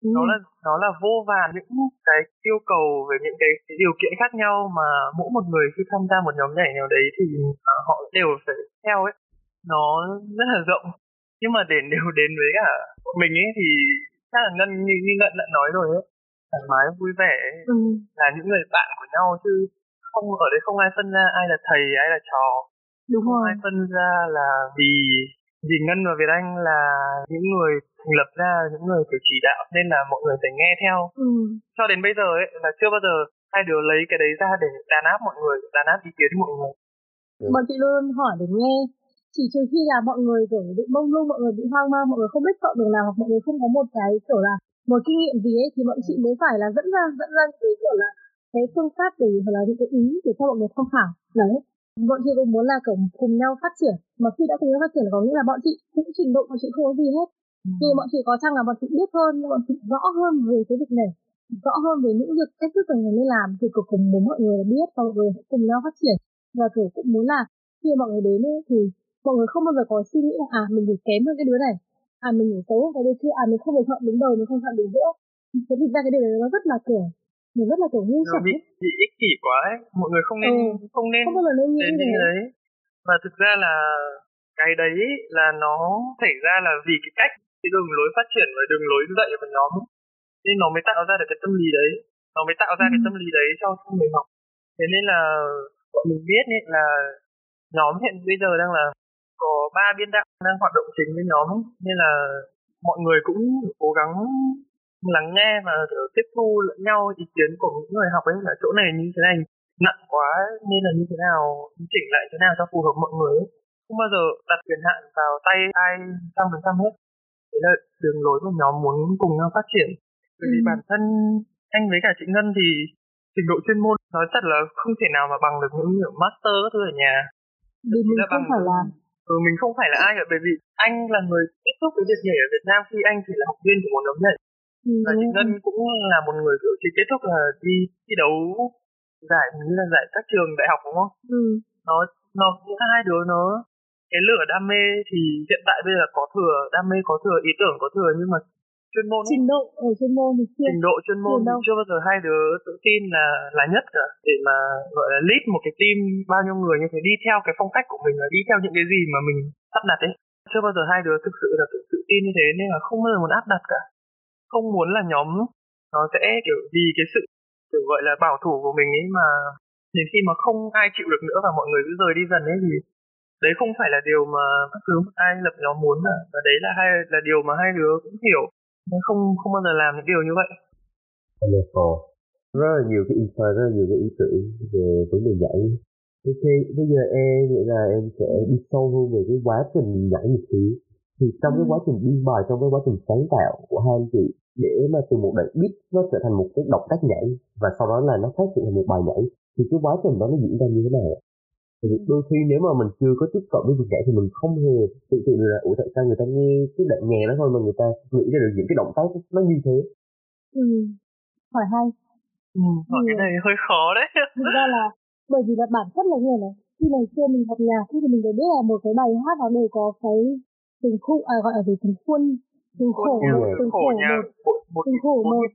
Ừ. nó là nó là vô vàn những cái yêu cầu về những cái, cái điều kiện khác nhau mà mỗi một người khi tham gia một nhóm nhảy nào đấy thì uh, họ đều phải theo ấy. Nó rất là rộng. Nhưng mà để [LAUGHS] đều đến với cả mình ấy thì chắc là ngân như, như ngân đã nói rồi ấy thoải mái vui vẻ. Ừ. là những người bạn của nhau chứ không ở đây không ai phân ra ai là thầy ai là trò. Đúng không rồi. ai phân ra là vì vì ngân và việt anh là những người thành lập ra những người phải chỉ đạo nên là mọi người phải nghe theo. Ừ. cho đến bây giờ ấy là chưa bao giờ hai đứa lấy cái đấy ra để đàn áp mọi người đàn áp ý kiến mọi người. Ừ. bọn chị luôn hỏi để nghe. Chỉ trừ khi là mọi người kiểu bị mông lung mọi người bị hoang mang mọi người không biết chọn đường nào hoặc mọi người không có một cái kiểu là một kinh nghiệm gì ấy thì bọn chị mới phải là dẫn ra dẫn ra cái kiểu là cái phương pháp để hoặc là những cái ý để cho mọi người tham khảo. Đấy. Bọn chị cũng muốn là kiểu cùng nhau phát triển. Mà khi đã cùng nhau phát triển có nghĩa là bọn chị cũng trình độ bọn chị không có gì hết. Ừ. thì bọn chị có chăng là bọn chị biết hơn nhưng bọn chị rõ hơn về cái việc này rõ hơn về những việc cách thức từng người nên làm thì cũng cùng muốn mọi người biết và mọi người cùng nhau phát triển. Và kiểu cũng muốn là khi mọi người đến ấy, thì mọi người không bao giờ có suy nghĩ là à mình phải kém hơn cái đứa này à mình xấu cái đứa kia à mình không được chọn đứng đầu mình không chọn đứng giữa. Thế thực ra cái điều này nó rất là kiểu mình rất là kiểu ngu xuẩn bị, bị ích kỷ quá ấy. Mọi người không nên ừ. không nên không bao giờ nên nghĩ đến như đấy. Và thực ra là cái đấy là nó xảy ra là vì cái cách cái đường lối phát triển và đường lối dạy của nhóm. Nên nó mới tạo ra được cái tâm lý đấy. Nó mới tạo ra ừ. cái tâm lý đấy cho người học. Thế nên là bọn mình biết ấy là nhóm hiện bây giờ đang là có ba biên đạo đang hoạt động chính với nhóm nên là mọi người cũng cố gắng lắng nghe và tiếp thu lẫn nhau ý kiến của những người học ấy là chỗ này như thế này nặng quá nên là như thế nào chỉnh lại thế nào cho phù hợp mọi người ấy. không bao giờ đặt quyền hạn vào tay ai trăm phần trăm hết đấy là đường lối của nhóm muốn cùng nhau phát triển bởi vì ừ. bản thân anh với cả chị Ngân thì trình độ chuyên môn nói thật là không thể nào mà bằng được những kiểu master các thứ ở nhà vì mình không phải là ừ, mình không phải là ai cả bởi vì anh là người tiếp xúc với việc nhảy ở Việt Nam khi anh chỉ là học viên của một nhóm nhảy ừ, và chị Ngân cũng là một người kiểu chỉ kết thúc là đi thi đấu giải như là giải các trường đại học đúng không? Ừ. Nó nó hai đứa nó cái lửa đam mê thì hiện tại bây giờ có thừa đam mê có thừa ý tưởng có thừa nhưng mà chuyên môn trình độ ở chuyên môn thì chưa. Trình độ chuyên môn thì chưa bao giờ hai đứa tự tin là là nhất cả. Để mà gọi là lead một cái team bao nhiêu người như thế đi theo cái phong cách của mình là đi theo những cái gì mà mình sắp đặt ấy. Chưa bao giờ hai đứa thực sự là tự, tự tin như thế nên là không bao giờ muốn áp đặt cả. Không muốn là nhóm nó sẽ kiểu vì cái sự kiểu gọi là bảo thủ của mình ấy mà đến khi mà không ai chịu được nữa và mọi người cứ rời đi dần ấy thì đấy không phải là điều mà bất cứ ai lập nhóm muốn mà và đấy là hai là điều mà hai đứa cũng hiểu không không bao giờ làm những điều như vậy Wonderful. Rất là nhiều cái insight, rất là nhiều cái ý tưởng về vấn đề nhảy. Ok, bây giờ em nghĩ là em sẽ đi sâu hơn về cái quá trình nhảy một tí. Thì trong cái quá trình biên bài, trong cái quá trình sáng tạo của hai anh chị, để mà từ một đoạn beat nó trở thành một cái động tác nhảy và sau đó là nó phát triển thành một bài nhảy thì cái quá trình đó nó diễn ra như thế nào Tại vì đôi khi nếu mà mình chưa có tiếp cận với việc nhảy thì mình không hề tự tự là ủa tại sao người ta nghe cái đoạn nhạc đó thôi mà người ta nghĩ ra được những cái động tác nó như thế. Ừ, hỏi hay. Ừ, hỏi cái này hơi khó đấy. [LAUGHS] Thực ra là bởi vì là bản chất là như này khi ngày xưa mình học nhạc thì mình đều biết là một cái bài hát nó đều có cái từng khúc à gọi là gì? Từng khuôn từng khổ một từng khổ một từng khổ một.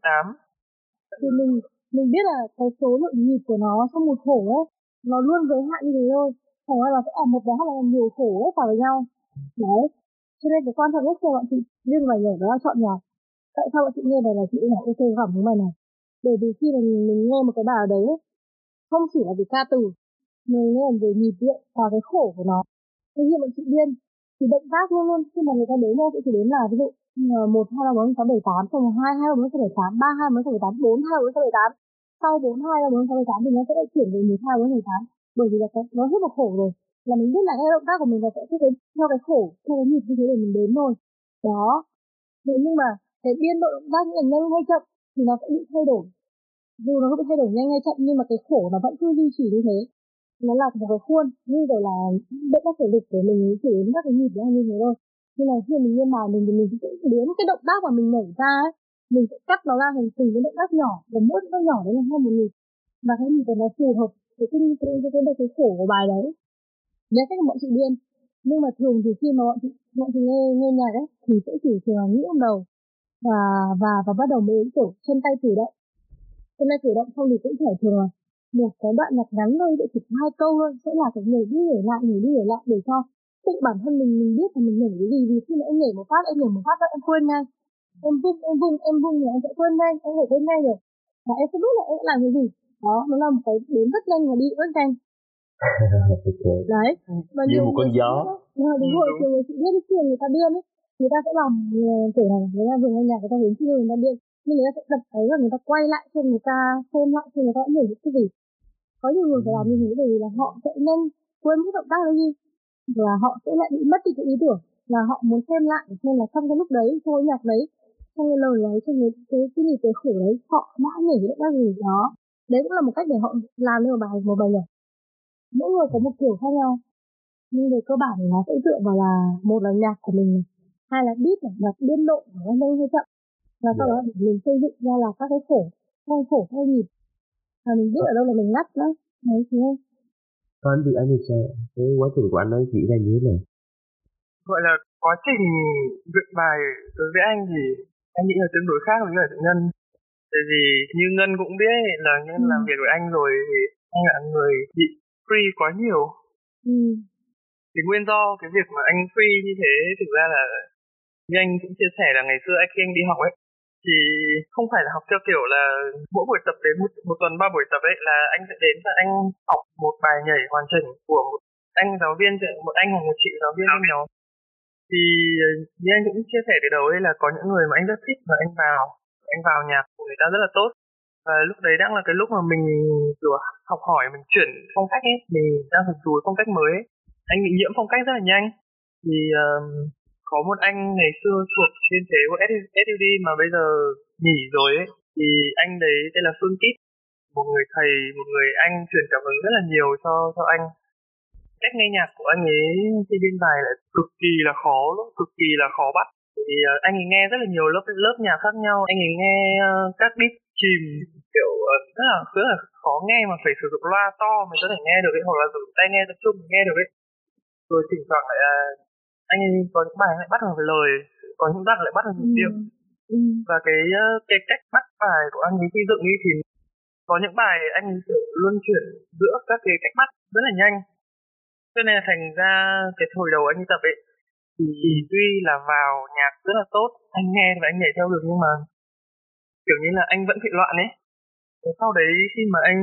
thì mình mình biết là cái số lượng nhịp của nó trong một khổ ấy nó luôn giới hạn như thế thôi. Thành ra là sẽ ở một bé hoặc là nhiều khổ hết vào với nhau. Đấy. Cho nên cái quan trọng nhất cho bọn chị riêng bài nhảy đó là chọn nhạc tại sao bọn chị nghe bài này chị bảo ok cảm với bài này? Bởi vì khi mà mình, mình nghe một cái bài ở đấy không chỉ là vì ca từ mình nghe về nhịp điệu và cái khổ của nó. Thế khi bọn chị điên thì động tác luôn luôn. Khi mà người ta đến đâu sẽ chỉ đến là ví dụ ờ, một hai ba bốn sáu bảy tám xong hai hai ba bốn sáu bảy tám ba hai bốn sáu bảy tám bốn hai bốn sáu bảy tám sau 42 hai ba bốn thì nó sẽ lại chuyển về một hai bốn bảy tám. Bởi vì là cái, nó rất là khổ rồi. Là mình biết là cái động tác của mình là sẽ theo theo cái khổ theo cái nhịp như thế để mình đến thôi. Đó. Thế nhưng mà cái biên độ động tác là nhanh hay chậm thì nó sẽ bị thay đổi. Dù nó có bị thay đổi nhanh hay chậm nhưng mà cái khổ nó vẫn cứ duy trì như thế. Nó là một cái khuôn như vậy là động tác thể lực để mình chỉ đến các cái nhịp đó như thế thôi. Nhưng mà khi mình lên bài mình thì mình sẽ biến cái động tác mà mình nhảy ra ấy, mình sẽ cắt nó ra thành từng cái động tác nhỏ và mỗi động tác nhỏ đấy là hai một nhịp. Và cái nhịp nó phù hợp với cái cái cái cái, cái khổ của bài đấy. Đấy cách bọn chị điên. Nhưng mà thường thì khi mà bọn chị bọn chị nghe nghe nhạc ấy thì sẽ chỉ thường là nghĩ trong đầu. Và và và bắt đầu mới kiểu chân tay cử động. Chân tay cử động xong thì cũng thể thường là một cái đoạn nhạc ngắn thôi để chỉ hai câu thôi sẽ là cái nhảy đi nhảy lại nhảy đi nhảy lại để cho tự bản thân mình mình biết là mình nhảy cái gì. Vì khi mà em nhảy một phát em nhảy một phát các em quên ngay em vung em vung em vung thì em sẽ quên ngay em phải quên ngay rồi. Và em không biết là em làm cái gì. Đó nó là một cái đến rất nhanh và đi rất nhanh. [LAUGHS] Đấy và như một con gió. đó, đúng rồi kiểu người chị biết khi người ta điên ấy. Người ta sẽ làm kiểu này người ta vừa nghe nhạc người ta đến khi người ta điên. Nhưng người ta sẽ đập ấy và người ta quay lại cho người ta xem lại cho người ta đã hiểu được cái gì. Có nhiều người phải làm như thế bởi vì là họ sẽ nhanh quên cái động tác đấy đi. Và họ sẽ lại bị mất đi cái ý tưởng là họ muốn xem lại xem là trong cái lúc đấy cái nhạc đấy trong cái lời đấy trong cái cái cái gì cái khổ đấy họ đã nhảy được cái gì đó. Đấy cũng là một cách để họ làm nên một bài một bài nhảy mỗi người có một kiểu khác nhau. Nhưng về cơ bản thì nó sẽ dựa vào là một là nhạc của mình hai là beat này và biên độ của nó nhanh hay chậm. Và sau đó để mình xây dựng ra là các cái khổ theo khổ theo nhịp. Và mình biết ở đâu là mình ngắt đó. Đấy đúng không? Còn anh thì anh thì sao cái quá trình của anh nó diễn ra như thế nào? Gọi là quá trình dựng bài đối với anh thì anh nghĩ là tương đối khác với cả ngân tại vì như ngân cũng biết là ngân ừ. làm việc với anh rồi thì anh là người bị free quá nhiều ừ. thì nguyên do cái việc mà anh free như thế thực ra là như anh cũng chia sẻ là ngày xưa anh khi anh đi học ấy thì không phải là học theo kiểu là mỗi buổi tập đến một, một tuần ba buổi tập ấy là anh sẽ đến và anh học một bài nhảy hoàn chỉnh của một anh giáo viên một anh hoặc một chị giáo viên trong nhóm thì ờ, như anh cũng chia sẻ từ đầu ấy là có những người mà anh rất thích và anh vào anh vào nhạc của người ta rất là tốt. Và lúc đấy đang là cái lúc mà mình kiểu học hỏi mình chuyển phong cách ấy mình đang học dùi phong cách mới ấy. anh bị nhiễm phong cách rất là nhanh. Thì um, có một anh ngày xưa thuộc trên chế của SUD mà bây giờ nghỉ rồi ấy thì anh đấy tên là Phương Kít một người thầy một người anh truyền cảm hứng rất là nhiều cho cho anh cách nghe nhạc của anh ấy khi biên bài là cực kỳ là khó cực kỳ là khó bắt. Thì uh, anh ấy nghe rất là nhiều lớp lớp nhạc khác nhau. Anh ấy nghe uh, các beat chìm kiểu uh, rất là rất là khó nghe mà phải sử dụng loa to mới có thể nghe được ấy hoặc là dùng tai nghe tập trung nghe được ấy. Rồi thỉnh thoảng lại anh ấy có những bài lại bắt vào lời có những đoạn lại bắt vào nhịp điệu. Ừ. và cái cái cách bắt bài của anh ấy xây dựng ấy thì có những bài anh ấy kiểu luân chuyển giữa các cái cách bắt rất là nhanh cho nên là thành ra cái hồi đầu anh tập ấy, thì tuy là vào nhạc rất là tốt, anh nghe và anh nhảy theo được nhưng mà kiểu như là anh vẫn bị loạn ấy. Sau đấy khi mà anh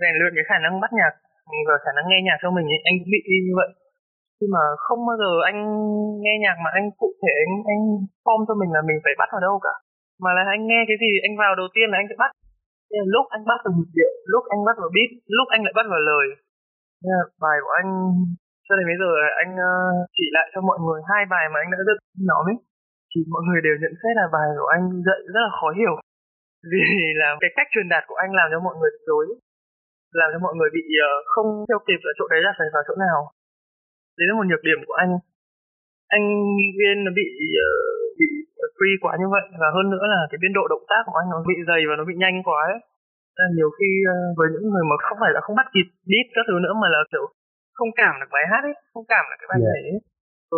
rèn luyện cái khả năng bắt nhạc, và khả năng nghe nhạc cho mình ấy, anh cũng bị như vậy. Khi mà không bao giờ anh nghe nhạc mà anh cụ thể anh anh form cho mình là mình phải bắt vào đâu cả. Mà là anh nghe cái gì anh vào đầu tiên là anh sẽ bắt. Lúc anh bắt vào nhịp điệu, lúc anh bắt vào beat, lúc anh lại bắt vào lời bài của anh cho đến bây giờ anh ờ, chỉ lại cho mọi người hai bài mà anh đã rất nói ấy. Thì mọi người đều nhận xét là bài của anh dạy rất là khó hiểu. [LAUGHS] Vì là cái cách truyền đạt của anh làm cho mọi người dối làm cho mọi người bị ờ, không theo kịp ở chỗ đấy là phải vào chỗ nào. Đấy là một nhược điểm của anh. Anh viên nó bị ờ, bị free quá như vậy và hơn nữa là cái biên độ động tác của anh nó bị dày và nó bị nhanh quá ấy là nhiều khi uh, với những người mà không phải là không bắt kịp beat các thứ nữa mà là kiểu không cảm được bài hát ấy không cảm được cái bài yeah. nhảy ấy.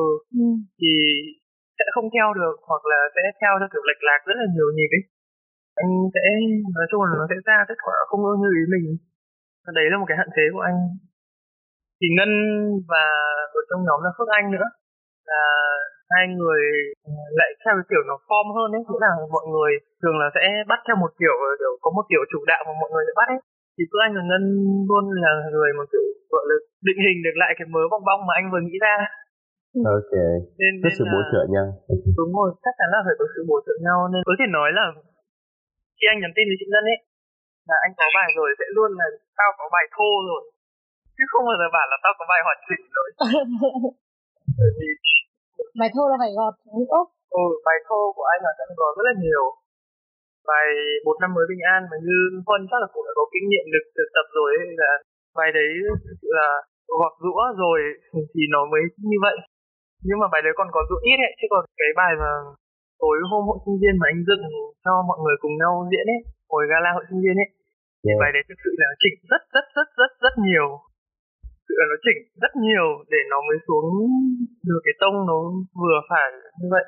Ừ. ừ. Thì sẽ không theo được hoặc là sẽ theo theo kiểu lệch lạc rất là nhiều nhịp ấy. Anh sẽ nói chung là nó sẽ ra kết quả không như ý mình. Đấy là một cái hạn chế của anh. Thì Ngân và ở trong nhóm là Phước Anh nữa. Là hai người lại theo cái kiểu nó form hơn ấy nghĩa là mọi người thường là sẽ bắt theo một kiểu kiểu có một kiểu chủ đạo mà mọi người sẽ bắt ấy. Thì Phước Anh và Ngân luôn là người mà kiểu gọi là định hình được lại cái mớ bong bong mà anh vừa nghĩ ra. Ok. Nên, có sự là... bổ trợ nhau đúng rồi chắc chắn là phải có sự bổ trợ nhau nên có thể nói là khi anh nhắn tin với chị Ngân ấy là anh có bài rồi sẽ luôn là tao có bài thô rồi. Chứ không bao giờ bảo là tao có bài hoàn chỉnh rồi [LAUGHS] bài thô là phải gọt nữa ừ bài thô của anh là sẽ gọt rất là nhiều. Bài một năm mới bình an mà như Huân chắc là cũng đã có kinh nghiệm được thực tập rồi ấy, là bài đấy là gọt rũa rồi thì nó mới như vậy. Nhưng mà bài đấy còn có rũa ít ấy chứ còn cái bài mà tối hôm hội sinh viên mà anh dựng cho mọi người cùng nhau diễn ấy hồi gala hội sinh viên ấy yeah. bài đấy thực sự là chỉnh rất rất rất rất rất nhiều. sự nó chỉnh rất nhiều để nó mới xuống được cái tông nó vừa phải như vậy.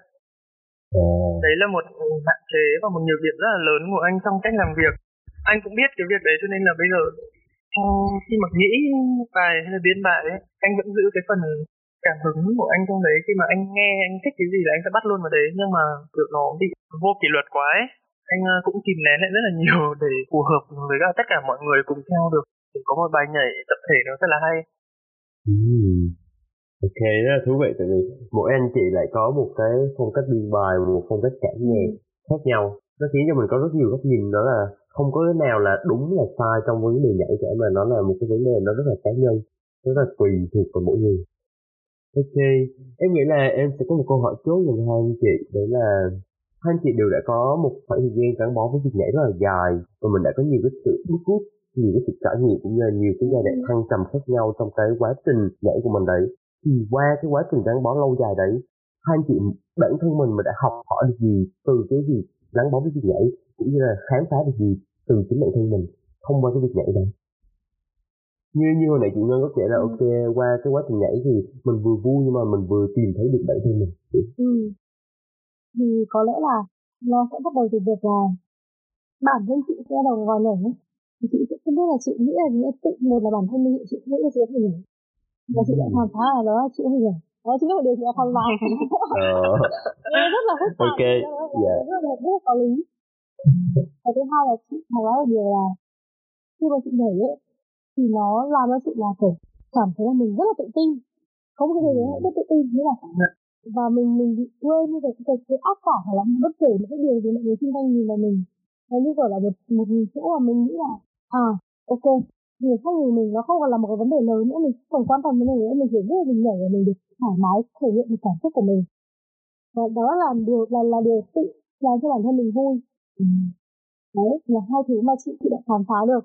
Yeah. đấy là một hạn chế và một nhược điểm rất là lớn của anh trong cách làm việc. Anh cũng biết cái việc đấy cho nên là bây giờ khi mà nghĩ bài hay là biên bài ấy anh vẫn giữ cái phần cảm hứng của anh trong đấy. Khi mà anh nghe anh thích cái gì là anh sẽ bắt luôn vào đấy. Nhưng mà kiểu nó bị vô kỷ luật quá ấy anh ờ, cũng kìm nén lại rất là nhiều để phù hợp với cả tất cả mọi người cùng theo được để có một bài nhảy tập thể nó rất là hay. Uhm. ok rất là thú vị tại vì mỗi anh chị lại có một cái phong cách biên bài một phong cách cảm nhạc khác nhau. Nó khiến cho mình có rất nhiều góc nhìn đó là không có cái nào là đúng là sai trong vấn đề nhảy cả mà nó là một cái vấn đề nó rất là cá nhân rất là tùy thuộc vào mỗi người. Ok em nghĩ là em sẽ có một câu hỏi chốt dành hai anh chị đấy là hai anh chị đều đã có một khoảng thời gian gắn bó với việc nhảy rất là dài và mình đã có nhiều cái sự bút rút nhiều cái sự trải nghiệm cũng như là nhiều cái giai đoạn ừ. thăng trầm khác nhau trong cái quá trình nhảy của mình đấy. Thì qua cái quá trình gắn bó lâu dài đấy hai anh chị bản thân mình mình đã học hỏi được gì từ cái việc gắn bó với việc nhảy cũng như là khám phá được gì từ chính bản thân mình thông qua cái việc nhảy này như như hồi nãy chị ngân có kể là ừ. ok qua cái quá trình nhảy thì mình vừa vui nhưng mà mình vừa tìm thấy được bản thân mình. Ừ. Thì có lẽ là nó sẽ bắt đầu từ việc là bản thân chị sẽ đầu vào nhảy chị sẽ không biết là chị nghĩ là nghĩa tự một là bản thân mình chị nghĩ là chị thể nhảy và chị đã khám phá là đó chị thể nhảy đó chính là một điều chị đã khám phá [LAUGHS] rất là phức tạp. Ok yeah. rất là rất là có lý. Và thứ hai là chị khám phá một điều là khi mà chị nhảy ấy thì nó làm cho chị là kiểu cảm thấy là mình rất là tự tin. Có một cái gì đấy rất tự tin như là và mình mình bị quên như cái cái, cái áp cả hoặc là bất kể những cái điều gì mọi người xung quanh nhìn vào mình. Nó như kiểu là một một chỗ mà mình nghĩ là à ok. Người khác người mình nó không còn là một cái vấn đề lớn nữa, mình không quan tâm đến nữa, mình hiểu biết mình nhảy và mình được thoải mái, thể hiện được cảm xúc của mình. Và đó là điều, là là điều tự làm cho bản thân mình vui. Ừ. đấy, là hai thứ mà chị chị đã khám phá được.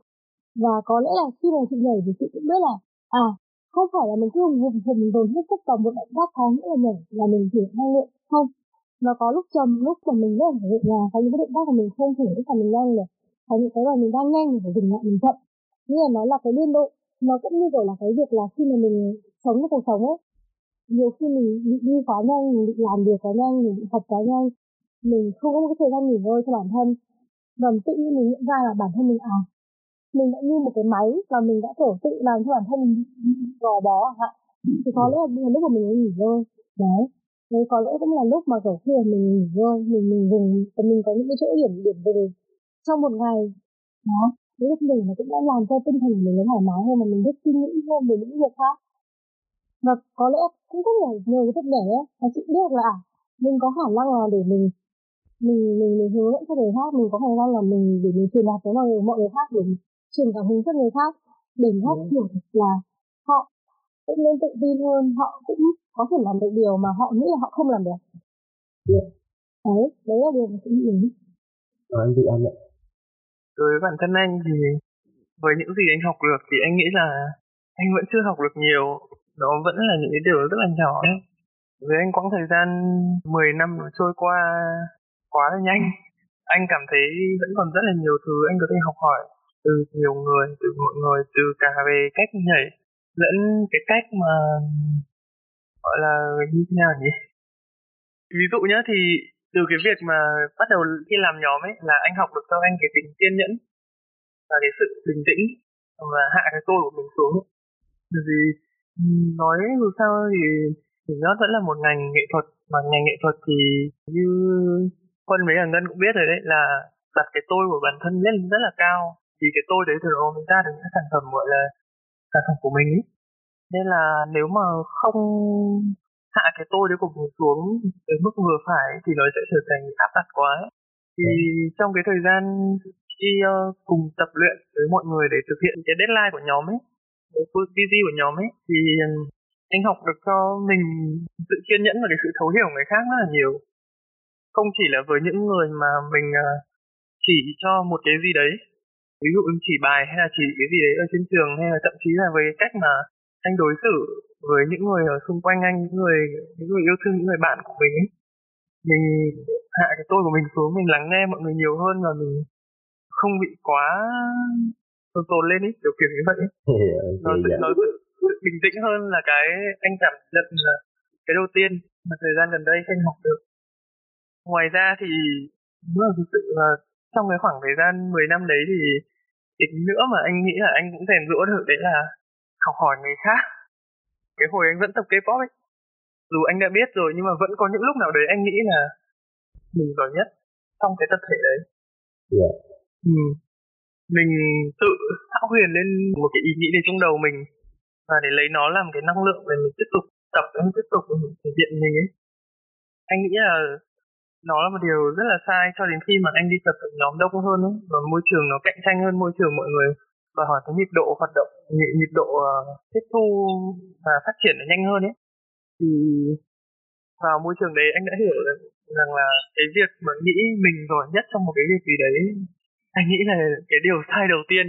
Và có lẽ là khi mà chị nhảy thì chị cũng biết là à không phải là mình cứ hùng hùng hùng dồn hết sức vào một động tác khó nghĩa là nhảy là mình chỉ năng lượng, không. Nó có lúc trầm lúc mà mình rất là phải nhẹ có những cái động tác mà mình không thể, lúc mà mình nhanh được có những cái mà mình đang nhanh mình phải dừng lại mình chậm. Như là nó là cái biên độ, nó cũng như kiểu là cái việc là khi mà mình sống cái cuộc sống ấy, nhiều khi mình bị đi quá nhanh, mình bị làm việc quá nhanh, mình bị học quá nhanh, mình không có một cái thời gian nghỉ ngơi cho bản thân. Và tự nhiên mình nhận ra là bản thân mình à mình đã như một cái máy và mình đã kiểu tự làm cho bản thân mình gò bó à hạn thì có lẽ là lúc mà mình nghỉ ngơi, đấy đấy, có lẽ cũng là lúc mà kiểu khi mà mình nghỉ ngơi, mình mình dùng và mình có những cái chỗ điểm điểm về trong một ngày đó đấy là mình nó cũng đã làm cho tinh thần của mình nó thoải mái hơn mà mình biết suy nghĩ hơn về những việc khác. Và có lẽ cũng rất là nhiều cái nhảy ấy và chị biết là à, mình có khả năng là để mình mình mình mình hướng dẫn cho người khác mình có khả năng là mình để mình truyền đạt tới mọi người mọi người khác để truyền cảm hứng cho người khác để họ hiểu được là họ cũng nên tự tin hơn họ cũng có thể làm được điều mà họ nghĩ là họ không làm được. Yeah. đấy đấy là điều mà tôi nghĩ. Anh chị anh ạ đối với bản thân anh thì với những gì anh học được thì anh nghĩ là anh vẫn chưa học được nhiều. Nó vẫn là những cái điều rất là nhỏ ấy với anh quãng thời gian 10 năm trôi qua quá là nhanh. Anh cảm thấy vẫn còn rất là nhiều thứ anh có thể học hỏi từ nhiều người, từ mọi người, từ cả về cách nhảy lẫn cái cách mà, gọi là, như thế nào nhỉ? Ví dụ nhá thì từ cái việc mà bắt đầu khi làm nhóm ấy là anh học được cho anh cái tính kiên nhẫn và cái sự bình tĩnh và hạ cái tôi của mình xuống vì nói dù sao thì thì nó vẫn là một ngành nghệ thuật, mà ngành nghệ thuật thì như quân mấy thằng ngân cũng biết rồi đấy, là đặt cái tôi của bản thân lên rất là cao vì cái tôi đấy từ đó mới ra được những sản phẩm, gọi là, sản phẩm của mình ấy. nên là nếu mà không hạ cái tôi đấy của mình xuống đến mức vừa phải thì nó sẽ trở thành áp đặt quá. Thì trong cái thời gian khi uh, cùng tập luyện với mọi người để thực hiện cái deadline của nhóm ấy cái busy của nhóm ấy thì anh học được cho mình sự kiên nhẫn và cái sự thấu hiểu người khác rất là nhiều. Không chỉ là với những người mà mình uh, chỉ cho một cái gì đấy ví dụ như chỉ bài hay là chỉ cái gì đấy ở trên trường hay là thậm chí là với cách mà anh đối xử với những người ở xung quanh anh những người những người yêu thương những người bạn của mình ấy. Mình hạ cái tôi của mình xuống mình lắng nghe mọi người nhiều hơn và mình không bị quá tồn tồn lên ấy kiểu kiểu như vậy ấy. [LAUGHS] nó sự, nó sự, sự bình tĩnh hơn là cái anh cảm nhận là cái đầu tiên mà thời gian gần đây anh học được. Ngoài ra thì đúng là thực sự là trong cái khoảng thời gian 10 năm đấy thì tính nữa mà anh nghĩ là anh cũng rèn rũa được đấy là học hỏi người khác cái hồi anh vẫn tập K-pop ấy dù anh đã biết rồi nhưng mà vẫn có những lúc nào đấy anh nghĩ là mình giỏi nhất trong cái tập thể đấy yeah. ừ. mình tự thạo huyền lên một cái ý nghĩ này trong đầu mình và để lấy nó làm cái năng lượng để mình tiếp tục tập để tiếp tục thể hiện mình ấy anh nghĩ là nó là một điều rất là sai cho đến khi mà anh đi tập ở nhóm đông hơn ấy, và môi trường nó cạnh tranh hơn môi trường mọi người và hỏi cái nhịp độ hoạt động nhịp, nhịp độ uh, tiếp thu và phát triển nó nhanh hơn ấy. Thì vào môi trường đấy anh đã hiểu rằng, rằng là cái việc mà nghĩ mình giỏi nhất trong một cái việc gì đấy anh nghĩ là cái điều sai đầu tiên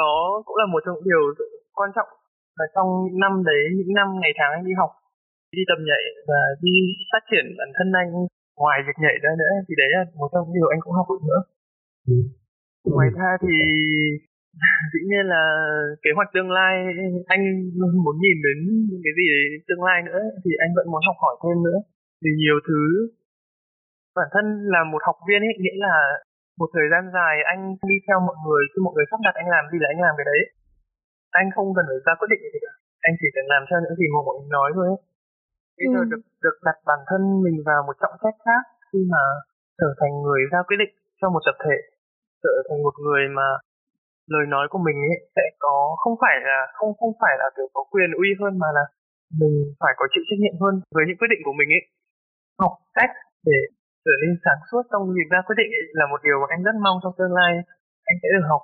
đó cũng là một trong những điều quan trọng là trong những năm đấy những năm ngày tháng anh đi học đi tập nhảy và đi phát triển bản thân anh ngoài việc nhảy ra nữa thì đấy là một trong những điều anh cũng học được nữa. Ừ ngoài ra thì [LAUGHS] dĩ nhiên là kế hoạch tương lai anh luôn muốn nhìn đến những cái gì tương lai nữa thì anh vẫn muốn học hỏi thêm nữa. Vì nhiều thứ bản thân là một học viên ấy nghĩa là một thời gian dài anh đi theo mọi người khi mọi người sắp đặt anh làm gì là anh làm cái đấy. Anh không cần phải ra quyết định gì cả anh chỉ cần làm theo những gì mà mọi người nói thôi ấy. Bây giờ ừ. được được đặt bản thân mình vào một trọng trách khác khi mà trở thành người ra quyết định cho một tập thể trở thành một người mà lời nói của mình ấy sẽ có không phải là không không phải là kiểu có quyền uy hơn mà là mình phải có chịu trách nhiệm hơn với những quyết định của mình ấy. Học cách để trở nên sáng suốt trong việc ra quyết định ấy là một điều mà anh rất mong trong tương lai. Anh sẽ được học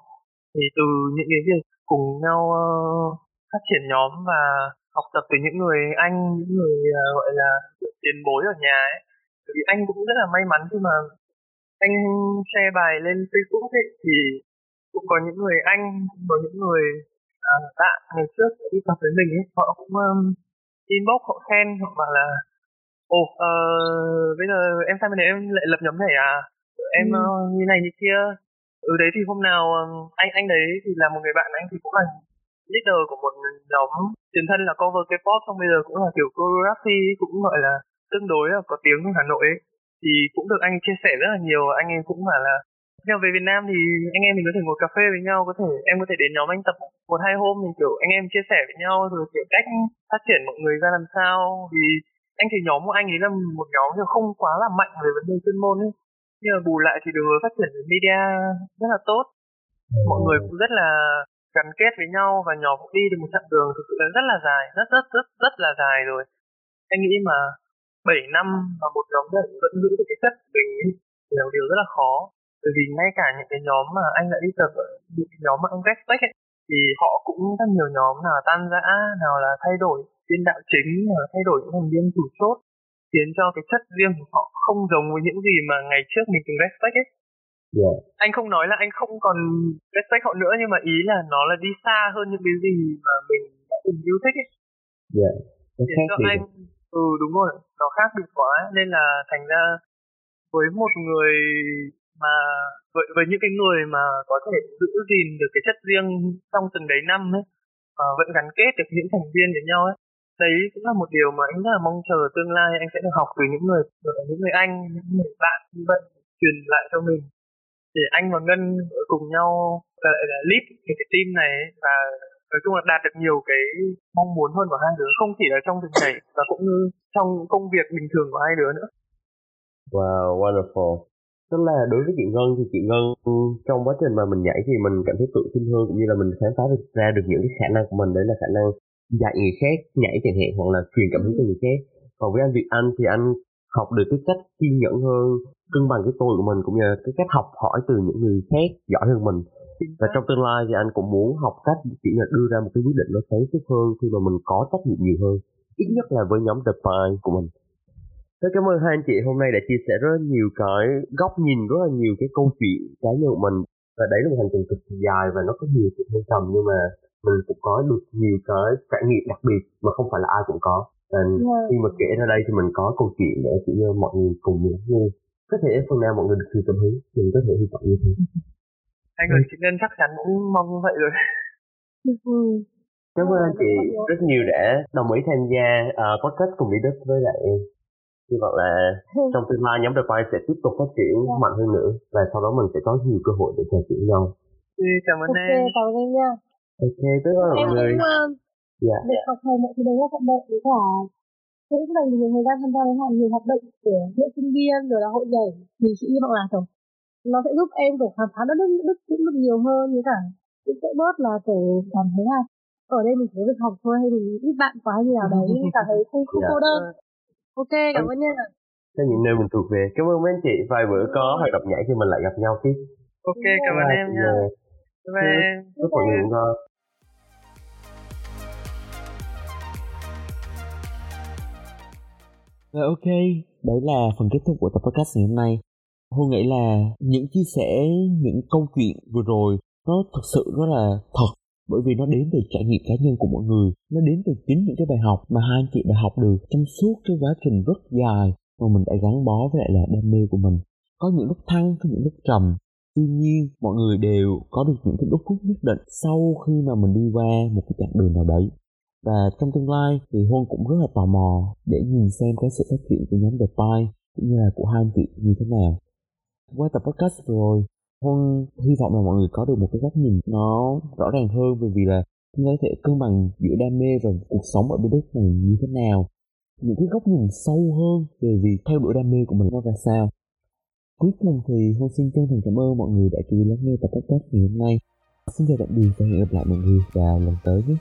thì từ những cái việc cùng nhau uh, phát triển nhóm và học tập từ những người anh những người uh, gọi là tiền bối ở nhà ấy. Vì anh cũng rất là may mắn khi mà anh share bài lên Facebook ấy thì cũng có những người anh cũng có những người à, bạn ngày trước đi tập với mình ấy họ cũng um, inbox họ khen họ bảo là ồ uh, bây giờ em sang bên đấy em lại lập nhóm này à em ừ. uh, như này như kia ừ đấy thì hôm nào um, anh anh đấy thì là một người bạn anh thì cũng là leader của một nhóm tiền thân là cover K-pop xong bây giờ cũng là kiểu choreography cũng gọi là tương đối là có tiếng ở Hà Nội ấy thì cũng được anh chia sẻ rất là nhiều. Anh em cũng bảo là nhưng về Việt Nam thì anh em mình có thể ngồi cà phê với nhau, có thể, em có thể đến nhóm anh tập một hai hôm thì, kiểu, anh em chia sẻ với nhau rồi, kiểu, cách phát triển mọi người ra làm sao. Vì anh thấy nhóm của anh ấy là một nhóm thì không quá là mạnh về vấn đề chuyên môn ấy. Nhưng mà bù lại thì đường lối phát triển về media rất là tốt. Mọi người cũng rất là gắn kết với nhau và nhóm cũng đi được một chặng đường thực sự là rất là dài, rất rất rất rất là dài rồi. Anh nghĩ mà 7 năm mà một nhóm vẫn vẫn giữ được cái chất mình là điều rất là khó bởi vì ngay cả những cái nhóm mà anh đã đi tập những cái nhóm mà anh respect ấy thì họ cũng rất nhiều nhóm nào tan rã nào là thay đổi biên đạo chính nào là thay đổi những thành viên chủ chốt khiến cho cái chất riêng của họ không giống với những gì mà ngày trước mình từng respect ấy Yeah. Anh không nói là anh không còn respect họ nữa nhưng mà ý là nó là đi xa hơn những cái gì mà mình đã từng yêu thích ấy. Yeah. Khiến cho anh ừ đúng rồi, nó khác biệt quá nên là thành ra với một người mà với, với những cái người mà có thể giữ gìn được cái chất riêng trong từng đấy năm ấy và vẫn gắn kết được những thành viên với nhau ấy đấy cũng là một điều mà anh rất là mong chờ tương lai anh sẽ được học từ những người những người anh những người bạn như vậy truyền lại cho mình. Để anh và ngân cùng nhau lại là lead cái, cái team này và nói chung là đạt được nhiều cái mong muốn hơn của hai đứa không chỉ là trong việc nhảy và cũng như trong công việc bình thường của hai đứa nữa Wow, wonderful. Tức là đối với chị Ngân thì chị Ngân trong quá trình mà mình nhảy thì mình cảm thấy tự tin hơn cũng như là mình khám phá được ra được những cái khả năng của mình đấy là khả năng dạy người khác nhảy chẳng hạn hoặc là truyền cảm hứng cho người khác. Còn với anh Việt Anh thì anh học được cái cách kiên nhẫn hơn, cân bằng cái tôi của mình cũng như là cái cách học hỏi từ những người khác giỏi hơn mình. Và trong tương lai thì anh cũng muốn học cách chỉ là đưa ra một cái quyết định nó sáng suốt hơn khi mà mình có trách nhiệm nhiều hơn. Ít nhất là với nhóm The Pie của mình. Rất cảm ơn hai anh chị hôm nay đã chia sẻ rất nhiều cái góc nhìn rất là nhiều cái câu chuyện cá nhân của mình và đấy là một hành trình cực kỳ dài và nó có nhiều sự thăng trầm nhưng mà mình cũng có được nhiều cái trải nghiệm đặc biệt mà không phải là ai cũng có và Vâng. khi mà kể ra đây thì mình có câu chuyện để chỉ như mọi người cùng lắng nghe có thể phần nào mọi người được truyền cảm hứng mình có thể hy vọng như thế [LAUGHS] hai người chị Ngân chắc chắn cũng mong như vậy rồi. Ừ. cảm ơn anh chị. rất nhiều đã đồng ý tham gia uh, podcast cùng đi Đức với lại em hy vọng là trong tương lai nhóm The Five sẽ tiếp tục phát triển Dạ. mạnh hơn nữa và sau đó mình sẽ có nhiều cơ hội để trò chuyện nhau. Thì cảm ơn ok em. cảm ơn em nha. Ok tất cả mọi em người. uh, dạ. được học hành mọi thứ đấy rất thuận lợi với cả cũng dành nhiều thời gian tham gia với nhiều hoạt động của hội sinh viên rồi là hội nhảy thì chị hy vọng là kiểu nó sẽ giúp em kiểu khám phá đất nước đức cũng được nhiều hơn với cả cũng sẽ bớt là kiểu cảm thấy là ở đây mình chỉ có việc học thôi hay mình ít bạn quá như nào đấy cảm thấy [LAUGHS] không không Dạ. cô đơn. Ok cảm ơn nha. Cho những nơi mình thuộc về cảm ơn mấy anh chị. Vài bữa có hoạt động nhảy thì mình lại gặp nhau tiếp. Ok cảm ơn em nha. Bye bye em. chúc mọi người ngủ ngon. Rồi ok, đấy là phần kết thúc của tập podcast ngày hôm nay. Hôn nghĩ là những chia sẻ, những câu chuyện vừa rồi nó thực sự rất là thật. Bởi vì nó đến từ trải nghiệm cá nhân của mọi người nó đến từ chính những cái bài học mà hai anh chị đã học được trong suốt cái quá trình rất dài mà mình đã gắn bó với lại là đam mê của mình. Có những lúc thăng có những lúc trầm. Tuy nhiên mọi người đều có được những cái đúc rút nhất định sau khi mà mình đi qua một cái chặng đường nào đấy. Và trong tương lai thì Huân cũng rất là tò mò để nhìn xem cái sự phát triển của nhóm The Pie cũng như là của hai anh chị như thế nào. Qua tập podcast vừa rồi, Huân hy vọng là mọi người có được một cái góc nhìn nó rõ ràng hơn bởi vì là chúng ta có thể cân bằng giữa đam mê và cuộc sống ở bên đất này như thế nào. Những cái góc nhìn sâu hơn về việc theo đuổi đam mê của mình nó ra sao. Cuối cùng thì Huân xin chân thành cảm ơn mọi người đã chú ý lắng nghe tập podcast ngày hôm nay. Xin chào tạm biệt và hẹn gặp lại mọi người vào lần tới nhé.